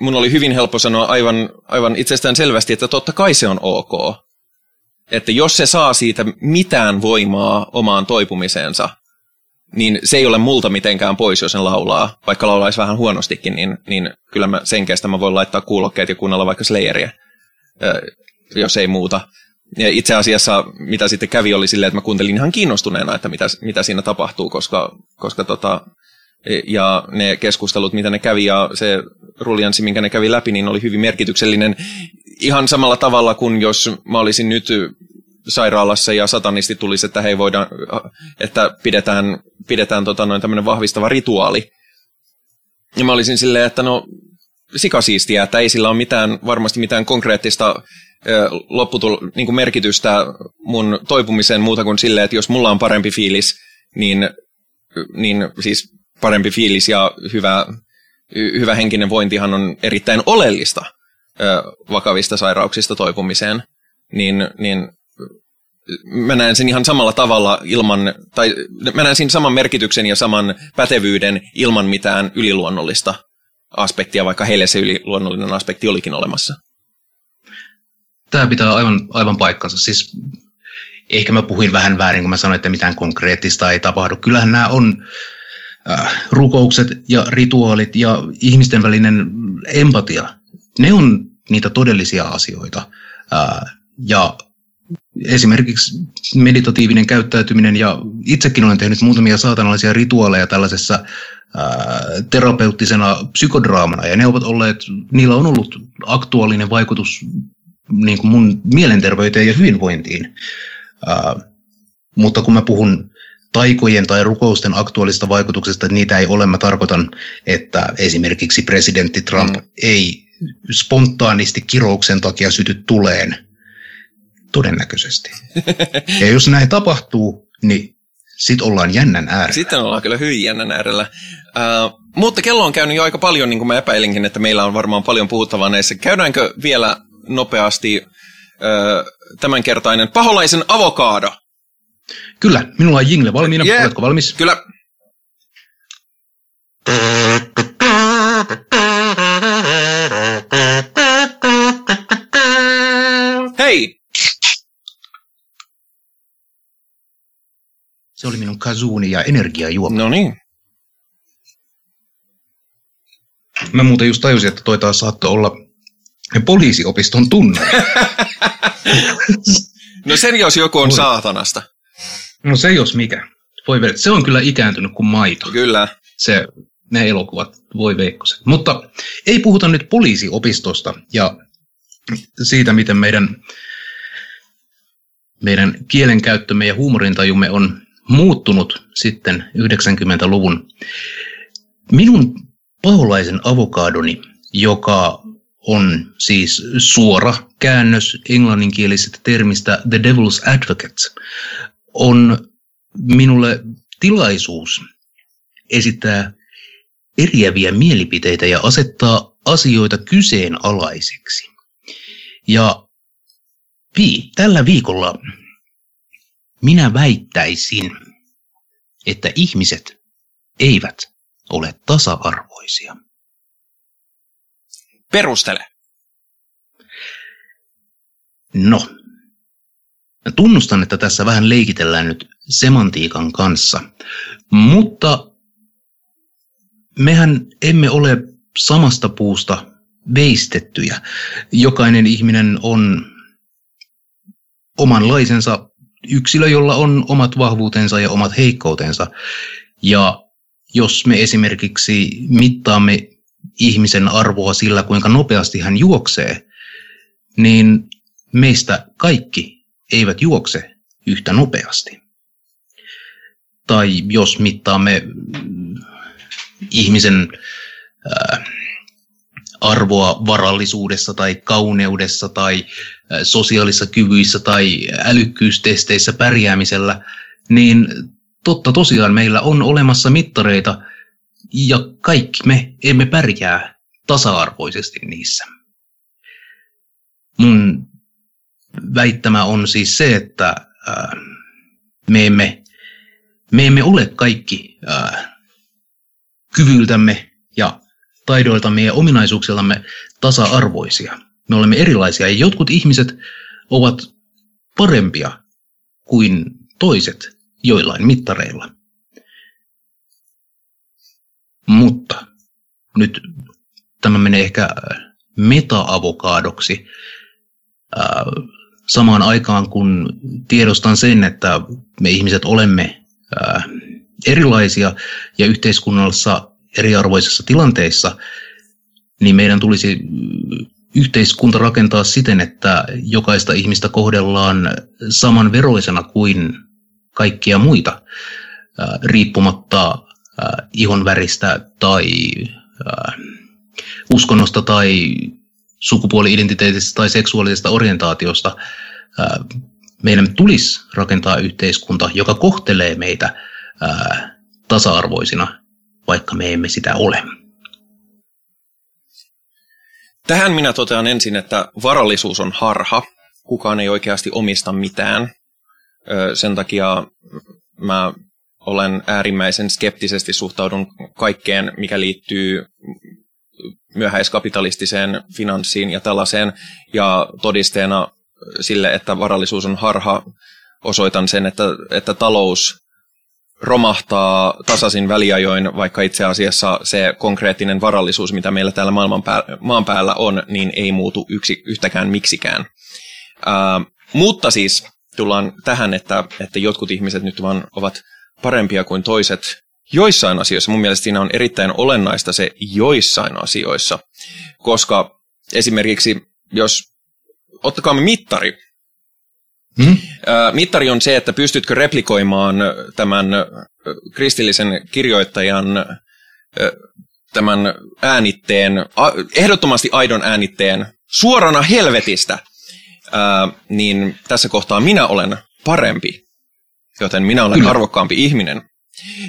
Speaker 3: mun oli hyvin helppo sanoa aivan, aivan itsestään selvästi, että totta kai se on ok. Että jos se saa siitä mitään voimaa omaan toipumiseensa, niin se ei ole multa mitenkään pois, jos sen laulaa. Vaikka laulaisi vähän huonostikin, niin, niin kyllä mä sen kestä mä voin laittaa kuulokkeet ja kuunnella vaikka Slayeria, jos ei muuta. Ja itse asiassa mitä sitten kävi oli silleen, että mä kuuntelin ihan kiinnostuneena, että mitä, mitä siinä tapahtuu, koska, koska tota, ja ne keskustelut, mitä ne kävi ja se ruljanssi, minkä ne kävi läpi, niin oli hyvin merkityksellinen ihan samalla tavalla kuin jos mä olisin nyt sairaalassa ja satanisti tulisi, että hei voidaan, että pidetään, pidetään tota noin tämmöinen vahvistava rituaali. Ja mä olisin silleen, että no sikasiistiä, että ei sillä ole mitään, varmasti mitään konkreettista lopputul, niin kuin merkitystä mun toipumiseen muuta kuin silleen, että jos mulla on parempi fiilis, niin, niin siis parempi fiilis ja hyvä, hyvä henkinen vointihan on erittäin oleellista vakavista sairauksista toipumiseen, niin, niin mä näen sen ihan samalla tavalla ilman, tai mä näen siinä saman merkityksen ja saman pätevyyden ilman mitään yliluonnollista aspektia, vaikka heille se yliluonnollinen aspekti olikin olemassa.
Speaker 4: Tämä pitää aivan, aivan paikkansa. Siis ehkä mä puhuin vähän väärin, kun mä sanoin, että mitään konkreettista ei tapahdu. Kyllähän nämä on äh, rukoukset ja rituaalit ja ihmisten välinen empatia. Ne on niitä todellisia asioita. Äh, ja esimerkiksi meditatiivinen käyttäytyminen, ja itsekin olen tehnyt muutamia saatanallisia rituaaleja tällaisessa ää, terapeuttisena psykodraamana, ja ne ovat olleet, niillä on ollut aktuaalinen vaikutus niin kuin mun mielenterveyteen ja hyvinvointiin. Ää, mutta kun mä puhun taikojen tai rukousten aktuaalista vaikutuksesta, että niitä ei ole, mä tarkoitan, että esimerkiksi presidentti Trump mm. ei spontaanisti kirouksen takia syty tuleen, Todennäköisesti. ja jos näin tapahtuu, niin sitten ollaan jännän äärellä.
Speaker 3: Sitten ollaan kyllä hyvin jännän äärellä. Uh, mutta kello on käynyt jo aika paljon, niin kuin mä epäilinkin, että meillä on varmaan paljon puhuttavaa näissä. Käydäänkö vielä nopeasti uh, tämänkertainen paholaisen avokaado?
Speaker 4: Kyllä, minulla on jingle valmiina. Yeah. Oletko valmis?
Speaker 3: Kyllä. Hei,
Speaker 4: Se oli minun kazuuni ja energiajuoma.
Speaker 3: No niin.
Speaker 4: Mä muuten just tajusin, että toi taas saattoi olla poliisiopiston tunne.
Speaker 3: no sen jos joku on Voi. saatanasta.
Speaker 4: No se jos mikä. Voi vedä. Se on kyllä ikääntynyt kuin maito.
Speaker 3: Kyllä.
Speaker 4: Se, ne elokuvat, voi veikkoset. Mutta ei puhuta nyt poliisiopistosta ja siitä, miten meidän, meidän kielenkäyttömme ja huumorintajumme on muuttunut sitten 90-luvun. Minun paholaisen avokaadoni, joka on siis suora käännös englanninkielisestä termistä The Devil's Advocate, on minulle tilaisuus esittää eriäviä mielipiteitä ja asettaa asioita kyseenalaiseksi. Ja vi, tällä viikolla minä väittäisin, että ihmiset eivät ole tasa-arvoisia.
Speaker 3: Perustele.
Speaker 4: No, Mä tunnustan, että tässä vähän leikitellään nyt semantiikan kanssa, mutta mehän emme ole samasta puusta veistettyjä. Jokainen ihminen on omanlaisensa yksilö, jolla on omat vahvuutensa ja omat heikkoutensa. Ja jos me esimerkiksi mittaamme ihmisen arvoa sillä, kuinka nopeasti hän juoksee, niin meistä kaikki eivät juokse yhtä nopeasti. Tai jos mittaamme ihmisen arvoa varallisuudessa tai kauneudessa tai sosiaalisissa kyvyissä tai älykkyystesteissä pärjäämisellä, niin totta tosiaan meillä on olemassa mittareita ja kaikki me emme pärjää tasa-arvoisesti niissä. Mun väittämä on siis se, että me emme, me emme ole kaikki kyvyltämme ja taidoiltamme ja ominaisuuksillamme tasa-arvoisia. Me olemme erilaisia ja jotkut ihmiset ovat parempia kuin toiset joillain mittareilla. Mutta nyt tämä menee ehkä meta-avokaadoksi samaan aikaan kun tiedostan sen, että me ihmiset olemme erilaisia ja yhteiskunnallisessa eriarvoisissa tilanteissa, niin meidän tulisi yhteiskunta rakentaa siten, että jokaista ihmistä kohdellaan samanveroisena kuin kaikkia muita, riippumatta ihonväristä tai uskonnosta tai sukupuoli-identiteetistä tai seksuaalisesta orientaatiosta. Meidän tulisi rakentaa yhteiskunta, joka kohtelee meitä tasa-arvoisina, vaikka me emme sitä ole.
Speaker 3: Tähän minä totean ensin, että varallisuus on harha. Kukaan ei oikeasti omista mitään. Sen takia mä olen äärimmäisen skeptisesti suhtaudun kaikkeen, mikä liittyy myöhäiskapitalistiseen finanssiin ja tällaiseen. Ja todisteena sille, että varallisuus on harha, osoitan sen, että, että talous romahtaa tasaisin väliajoin, vaikka itse asiassa se konkreettinen varallisuus, mitä meillä täällä maailman maan päällä on, niin ei muutu yksi, yhtäkään miksikään. Ää, mutta siis tullaan tähän, että, että jotkut ihmiset nyt vaan ovat parempia kuin toiset joissain asioissa. Mun mielestä siinä on erittäin olennaista se joissain asioissa, koska esimerkiksi jos ottakaamme mittari, Hmm? Mittari on se, että pystytkö replikoimaan tämän kristillisen kirjoittajan tämän äänitteen, ehdottomasti aidon äänitteen suorana helvetistä, niin tässä kohtaa minä olen parempi, joten minä olen Kyllä. arvokkaampi ihminen.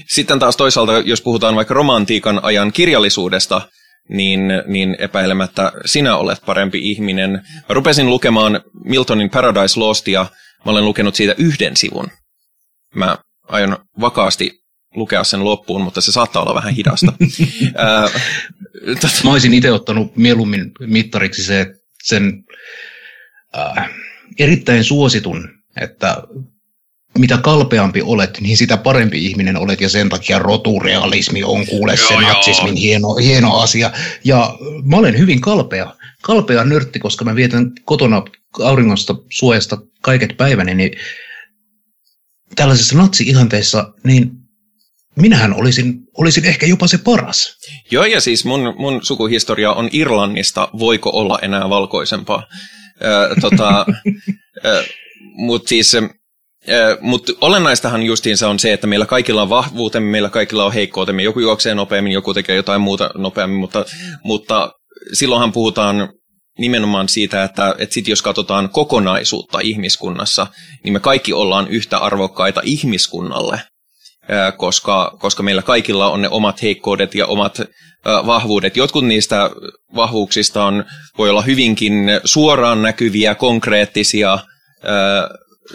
Speaker 3: Sitten taas toisaalta, jos puhutaan vaikka romantiikan ajan kirjallisuudesta, niin, niin epäilemättä sinä olet parempi ihminen. Mä rupesin lukemaan Miltonin Paradise Lostia, mä olen lukenut siitä yhden sivun. Mä aion vakaasti lukea sen loppuun, mutta se saattaa olla vähän hidasta.
Speaker 4: Mä olisin itse ottanut mieluummin mittariksi se, sen äh, erittäin suositun, että mitä kalpeampi olet, niin sitä parempi ihminen olet ja sen takia roturealismi on kuule se natsismin hieno, hieno asia. Ja mä olen hyvin kalpea, kalpea nörtti, koska mä vietän kotona auringosta suojasta kaiket päiväni, niin tällaisessa natsi-ihanteessa, niin minähän olisin, olisin ehkä jopa se paras.
Speaker 3: Joo, ja siis mun, mun sukuhistoria on Irlannista, voiko olla enää valkoisempaa. Äh, tota, äh, Mutta siis mutta olennaistahan justiinsa on se, että meillä kaikilla on vahvuutemme, meillä kaikilla on heikkoutemme. Joku juoksee nopeammin, joku tekee jotain muuta nopeammin, mutta, mutta silloinhan puhutaan nimenomaan siitä, että, että sit jos katsotaan kokonaisuutta ihmiskunnassa, niin me kaikki ollaan yhtä arvokkaita ihmiskunnalle, koska, koska meillä kaikilla on ne omat heikkoudet ja omat vahvuudet. Jotkut niistä vahvuuksista on, voi olla hyvinkin suoraan näkyviä, konkreettisia,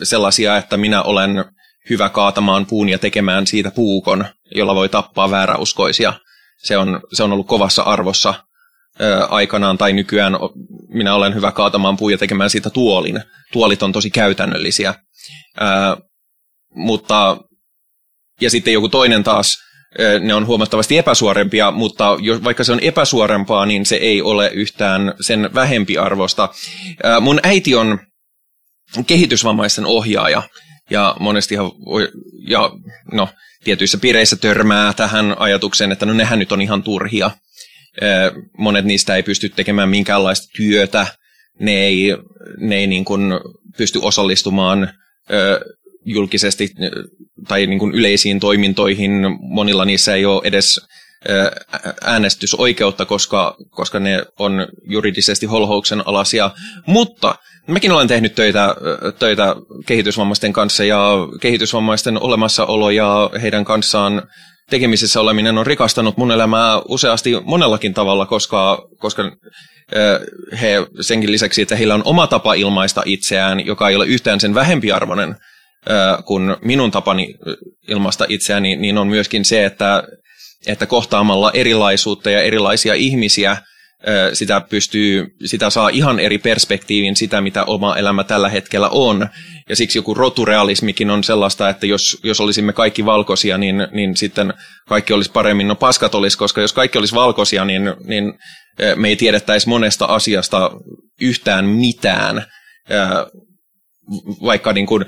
Speaker 3: sellaisia, että minä olen hyvä kaatamaan puun ja tekemään siitä puukon, jolla voi tappaa vääräuskoisia. Se on, se on ollut kovassa arvossa aikanaan tai nykyään minä olen hyvä kaatamaan puu ja tekemään siitä tuolin. Tuolit on tosi käytännöllisiä. mutta, ja sitten joku toinen taas, ne on huomattavasti epäsuorempia, mutta jos, vaikka se on epäsuorempaa, niin se ei ole yhtään sen vähempi arvosta. Mun äiti on kehitysvammaisten ohjaaja, ja monestihan voi, ja no, tietyissä piireissä törmää tähän ajatukseen, että no nehän nyt on ihan turhia. Monet niistä ei pysty tekemään minkäänlaista työtä, ne ei, ne ei niin kuin pysty osallistumaan julkisesti tai niin kuin yleisiin toimintoihin. Monilla niissä ei ole edes äänestysoikeutta, koska, koska ne on juridisesti holhouksen alasia. Mutta mäkin olen tehnyt töitä, töitä kehitysvammaisten kanssa ja kehitysvammaisten olemassaolo ja heidän kanssaan tekemisissä oleminen on rikastanut mun elämää useasti monellakin tavalla, koska, koska he senkin lisäksi, että heillä on oma tapa ilmaista itseään, joka ei ole yhtään sen vähempiarvoinen kuin minun tapani ilmaista itseäni, niin on myöskin se, että, että kohtaamalla erilaisuutta ja erilaisia ihmisiä sitä pystyy, sitä saa ihan eri perspektiivin sitä, mitä oma elämä tällä hetkellä on. Ja siksi joku roturealismikin on sellaista, että jos, jos olisimme kaikki valkoisia, niin, niin sitten kaikki olisi paremmin. No paskat olisi, koska jos kaikki olisi valkoisia, niin, niin me ei tiedettäisi monesta asiasta yhtään mitään. Vaikka niin kuin,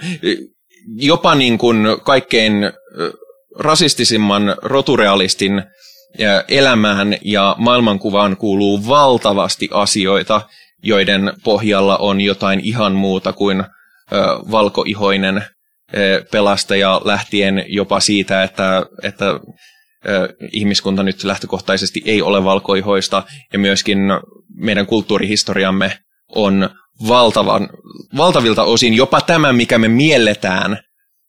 Speaker 3: jopa niin kuin kaikkein rasistisimman roturealistin elämään ja maailmankuvaan kuuluu valtavasti asioita, joiden pohjalla on jotain ihan muuta kuin valkoihoinen pelastaja lähtien jopa siitä, että, että ihmiskunta nyt lähtökohtaisesti ei ole valkoihoista. Ja myöskin meidän kulttuurihistoriamme on valtavan, valtavilta osin jopa tämä, mikä me mielletään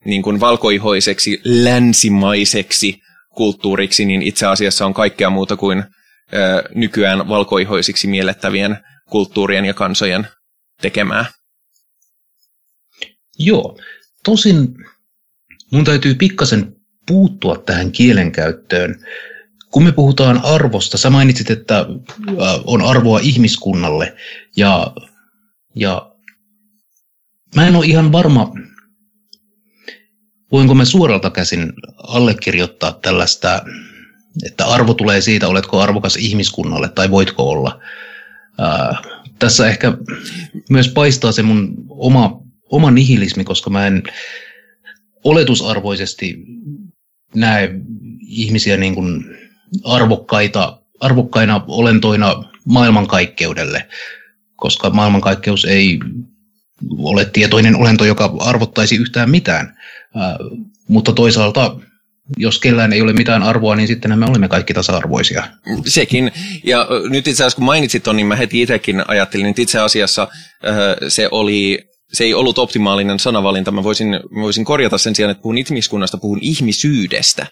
Speaker 3: niin kuin valkoihoiseksi, länsimaiseksi kulttuuriksi, niin itse asiassa on kaikkea muuta kuin ö, nykyään valkoihoisiksi miellettävien kulttuurien ja kansojen tekemää.
Speaker 4: Joo, tosin mun täytyy pikkasen puuttua tähän kielenkäyttöön. Kun me puhutaan arvosta, sä mainitsit, että on arvoa ihmiskunnalle ja, ja mä en ole ihan varma, voinko mä suoralta käsin allekirjoittaa tällaista, että arvo tulee siitä, oletko arvokas ihmiskunnalle tai voitko olla. Ää, tässä ehkä myös paistaa se mun oma, oma nihilismi, koska mä en oletusarvoisesti näe ihmisiä niin kuin arvokkaita, arvokkaina olentoina maailmankaikkeudelle, koska maailmankaikkeus ei ole tietoinen olento, joka arvottaisi yhtään mitään. Äh, mutta toisaalta jos kellään ei ole mitään arvoa, niin sitten me olemme kaikki tasa-arvoisia.
Speaker 3: Sekin. Ja nyt itse asiassa kun mainitsit ton, niin mä heti itsekin ajattelin, että itse asiassa äh, se oli se ei ollut optimaalinen sanavalinta. Mä voisin, mä voisin korjata sen sijaan, että puhun ihmiskunnasta, puhun ihmisyydestä.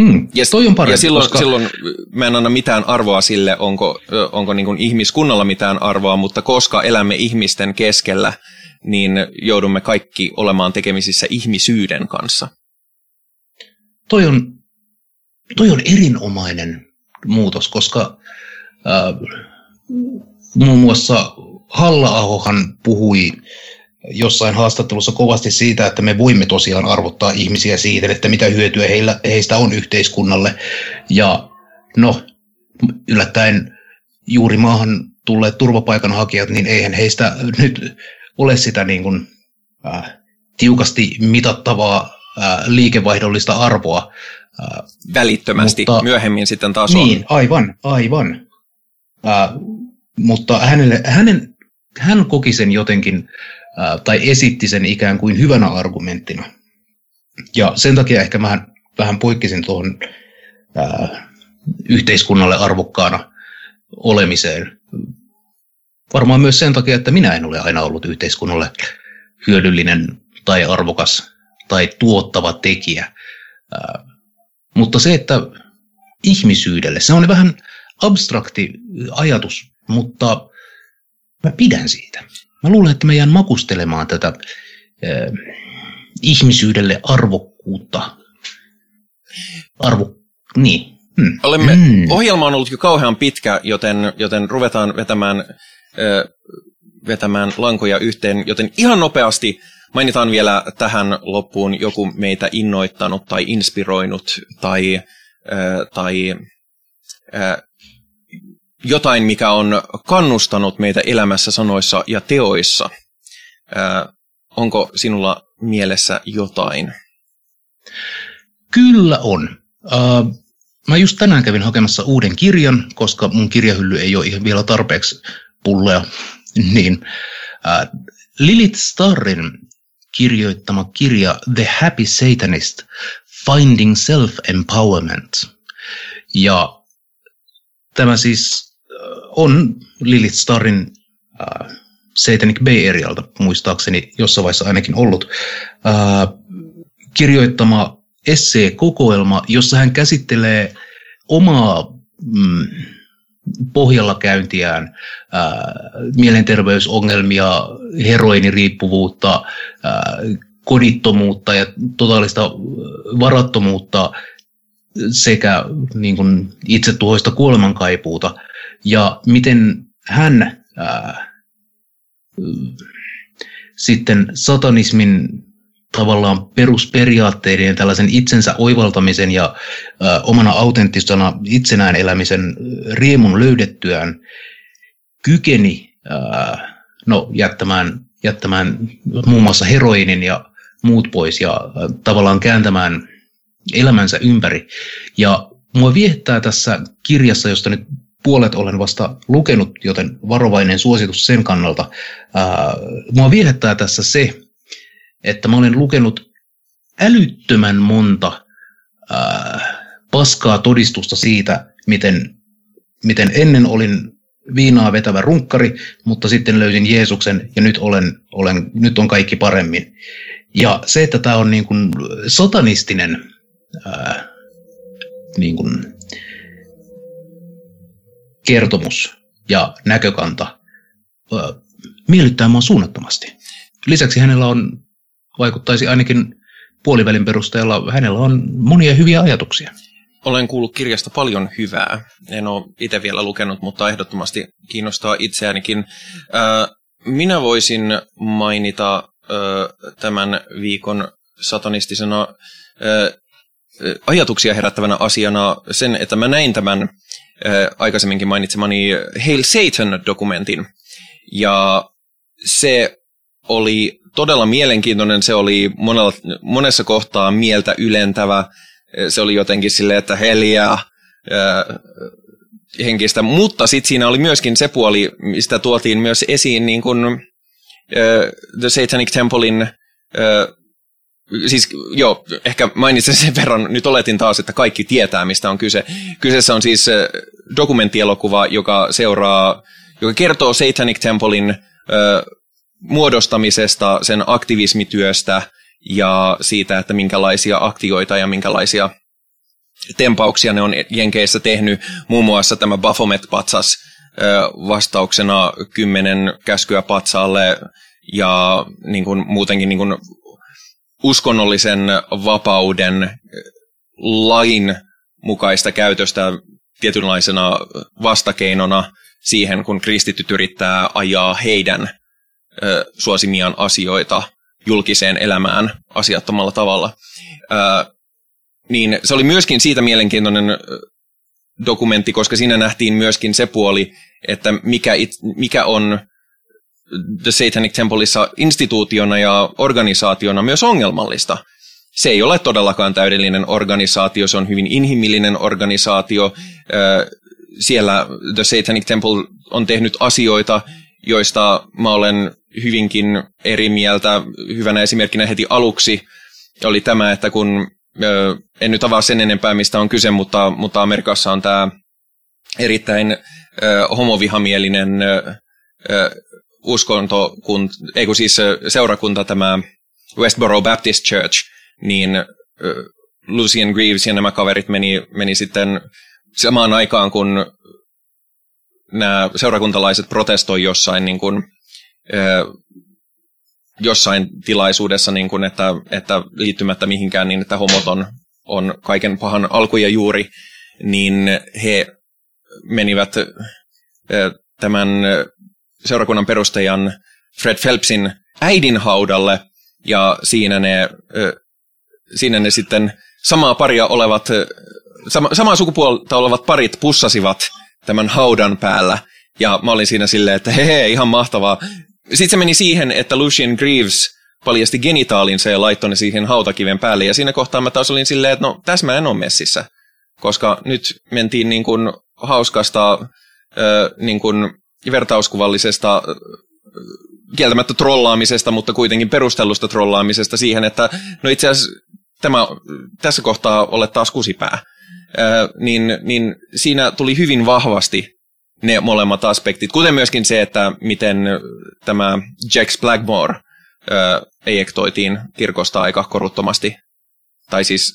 Speaker 4: Hmm, ja, toi on parempi,
Speaker 3: ja silloin, koska... silloin mä en anna mitään arvoa sille, onko, onko niin kuin ihmiskunnalla mitään arvoa, mutta koska elämme ihmisten keskellä, niin joudumme kaikki olemaan tekemisissä ihmisyyden kanssa.
Speaker 4: Toi on, toi on erinomainen muutos, koska äh, muun muassa Halla-ahohan puhui jossain haastattelussa kovasti siitä, että me voimme tosiaan arvottaa ihmisiä siitä, että mitä hyötyä heillä, heistä on yhteiskunnalle. Ja no, yllättäen juuri maahan tulleet turvapaikanhakijat, niin eihän heistä nyt ole sitä niin kuin, äh, tiukasti mitattavaa äh, liikevaihdollista arvoa.
Speaker 3: Äh, Välittömästi, mutta, myöhemmin sitten taas
Speaker 4: niin, on. aivan, aivan. Äh, mutta hänelle, hänen, hän koki sen jotenkin, äh, tai esitti sen ikään kuin hyvänä argumenttina. Ja sen takia ehkä mä vähän poikkisin tuohon äh, yhteiskunnalle arvokkaana olemiseen Varmaan myös sen takia, että minä en ole aina ollut yhteiskunnalle hyödyllinen tai arvokas tai tuottava tekijä. mutta se, että ihmisyydelle, se on vähän abstrakti ajatus, mutta mä pidän siitä. Mä luulen, että mä jään makustelemaan tätä ihmisyydelle arvokkuutta. Arvo, niin,
Speaker 3: Hmm. Olemme, hmm. Ohjelma on ollut jo kauhean pitkä, joten, joten ruvetaan vetämään, vetämään lankoja yhteen, joten ihan nopeasti mainitaan vielä tähän loppuun joku meitä innoittanut tai inspiroinut tai, tai jotain, mikä on kannustanut meitä elämässä, sanoissa ja teoissa. Onko sinulla mielessä jotain?
Speaker 4: Kyllä on. Uh, mä just tänään kävin hakemassa uuden kirjan, koska mun kirjahylly ei ole ihan vielä tarpeeksi pulleja. niin, uh, Lilith Starrin kirjoittama kirja The Happy Satanist, Finding Self-Empowerment. Ja tämä siis on Lilith Starrin uh, Satanic Bay Arealta, muistaakseni jossain vaiheessa ainakin ollut, uh, kirjoittama esseekokoelma, jossa hän käsittelee omaa mm, pohjalla käyntiään, ää, mielenterveysongelmia, heroiniriippuvuutta, ää, kodittomuutta ja totaalista varattomuutta sekä niin kuin, itsetuhoista kuolemankaipuuta. Ja miten hän ää, sitten satanismin tavallaan perusperiaatteiden ja tällaisen itsensä oivaltamisen ja ö, omana autenttisena itsenään elämisen riemun löydettyään kykeni ö, no, jättämään, jättämään muun muassa heroinin ja muut pois ja ö, tavallaan kääntämään elämänsä ympäri. Ja mua viettää tässä kirjassa, josta nyt puolet olen vasta lukenut, joten varovainen suositus sen kannalta. Ää, mua viehättää tässä se, että mä olen lukenut älyttömän monta ää, paskaa todistusta siitä, miten, miten ennen olin viinaa vetävä runkkari, mutta sitten löysin Jeesuksen ja nyt, olen, olen, nyt on kaikki paremmin. Ja se, että tämä on niin kuin satanistinen ää, niin kuin kertomus ja näkökanta, ää, miellyttää mua suunnattomasti. Lisäksi hänellä on vaikuttaisi ainakin puolivälin perusteella, hänellä on monia hyviä ajatuksia.
Speaker 3: Olen kuullut kirjasta paljon hyvää. En ole itse vielä lukenut, mutta ehdottomasti kiinnostaa itseäänikin. Minä voisin mainita tämän viikon satanistisena ajatuksia herättävänä asiana sen, että mä näin tämän aikaisemminkin mainitsemani Hail Satan-dokumentin. Ja se oli todella mielenkiintoinen, se oli monella, monessa kohtaa mieltä ylentävä, se oli jotenkin silleen, että heliä henkistä, mutta sitten siinä oli myöskin se puoli, mistä tuotiin myös esiin niin kuin, uh, The Satanic Templein uh, siis joo, ehkä mainitsen sen verran, nyt oletin taas, että kaikki tietää, mistä on kyse. Kyseessä on siis dokumenttielokuva, joka seuraa, joka kertoo Satanic Templein muodostamisesta, sen aktivismityöstä ja siitä, että minkälaisia aktioita ja minkälaisia tempauksia ne on Jenkeissä tehnyt. Muun muassa tämä Baphomet-patsas vastauksena kymmenen käskyä patsaalle ja niin kuin, muutenkin niin kuin, uskonnollisen vapauden lain mukaista käytöstä tietynlaisena vastakeinona siihen, kun kristityt yrittää ajaa heidän suosimiaan asioita julkiseen elämään asiattomalla tavalla. Niin se oli myöskin siitä mielenkiintoinen dokumentti, koska siinä nähtiin myöskin se puoli, että mikä, it, mikä on The Satanic Templeissa instituutiona ja organisaationa myös ongelmallista. Se ei ole todellakaan täydellinen organisaatio, se on hyvin inhimillinen organisaatio. Siellä The Satanic Temple on tehnyt asioita, joista mä olen hyvinkin eri mieltä. Hyvänä esimerkkinä heti aluksi oli tämä, että kun en nyt avaa sen enempää, mistä on kyse, mutta, mutta Amerikassa on tämä erittäin homovihamielinen uskonto, kun, ei kun siis seurakunta, tämä Westboro Baptist Church, niin Lucian Greaves ja nämä kaverit meni, meni sitten samaan aikaan, kun nämä seurakuntalaiset protestoi jossain, niin kuin, jossain tilaisuudessa, niin kuin, että, että liittymättä mihinkään, niin että homot on, on kaiken pahan alku ja juuri, niin he menivät tämän seurakunnan perustajan Fred Phelpsin äidin haudalle ja siinä ne, siinä ne sitten samaa paria olevat, sama, samaa sukupuolta olevat parit pussasivat tämän haudan päällä ja mä olin siinä silleen, että hei, ihan mahtavaa. Sitten se meni siihen, että Lucian Greaves paljasti genitaalinsa ja laittoi ne siihen hautakiven päälle. Ja siinä kohtaa mä taas olin silleen, että no tässä mä en ole messissä. Koska nyt mentiin niin kuin hauskasta äh, niin kuin vertauskuvallisesta kieltämättä trollaamisesta, mutta kuitenkin perustellusta trollaamisesta siihen, että no itse asiassa tämä, tässä kohtaa olet taas kusipää. Äh, niin, niin siinä tuli hyvin vahvasti ne molemmat aspektit, kuten myöskin se, että miten tämä Jax Blackmore ö, ejektoitiin kirkosta aika koruttomasti, tai siis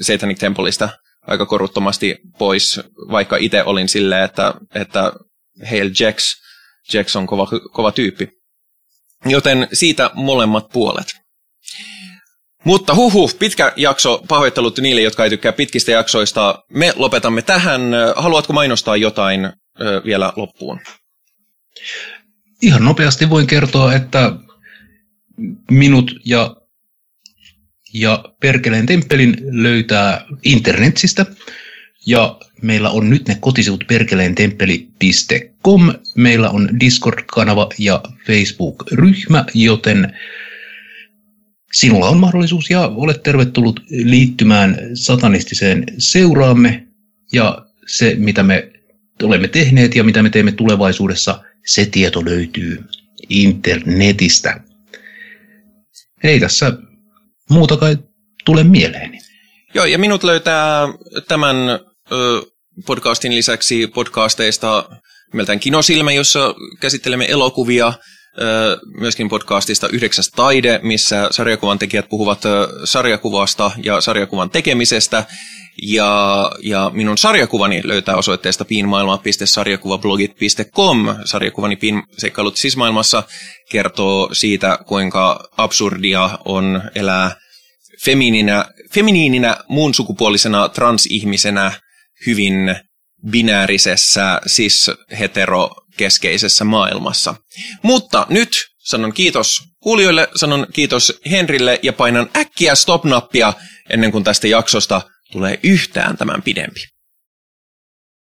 Speaker 3: Satanic Templeista aika koruttomasti pois, vaikka itse olin silleen, että, että Hail Jax, Jax on kova, kova tyyppi. Joten siitä molemmat puolet. Mutta huhu, pitkä jakso, pahoittelut niille, jotka ei tykkää pitkistä jaksoista. Me lopetamme tähän. Haluatko mainostaa jotain ö, vielä loppuun?
Speaker 4: Ihan nopeasti voin kertoa, että minut ja, ja Perkeleen temppelin löytää internetsistä. Ja meillä on nyt ne kotisivut perkeleentemppeli.com. Meillä on Discord-kanava ja Facebook-ryhmä, joten sinulla on mahdollisuus ja olet tervetullut liittymään satanistiseen seuraamme. Ja se, mitä me olemme tehneet ja mitä me teemme tulevaisuudessa, se tieto löytyy internetistä. Ei tässä muuta kai tule mieleeni.
Speaker 3: Joo, ja minut löytää tämän ö, podcastin lisäksi podcasteista nimeltään Kinosilmä, jossa käsittelemme elokuvia, myöskin podcastista Yhdeksäs taide, missä sarjakuvan tekijät puhuvat sarjakuvasta ja sarjakuvan tekemisestä, ja, ja minun sarjakuvani löytää osoitteesta piinmaailma.sarjakuvablogit.com. Sarjakuvani Piin seikkailut sismaailmassa kertoo siitä, kuinka absurdia on elää feminiinä, feminiininä muun sukupuolisena transihmisenä hyvin binäärisessä, siis heterokeskeisessä maailmassa. Mutta nyt sanon kiitos kuulijoille, sanon kiitos Henrille ja painan äkkiä stop-nappia ennen kuin tästä jaksosta tulee yhtään tämän pidempi.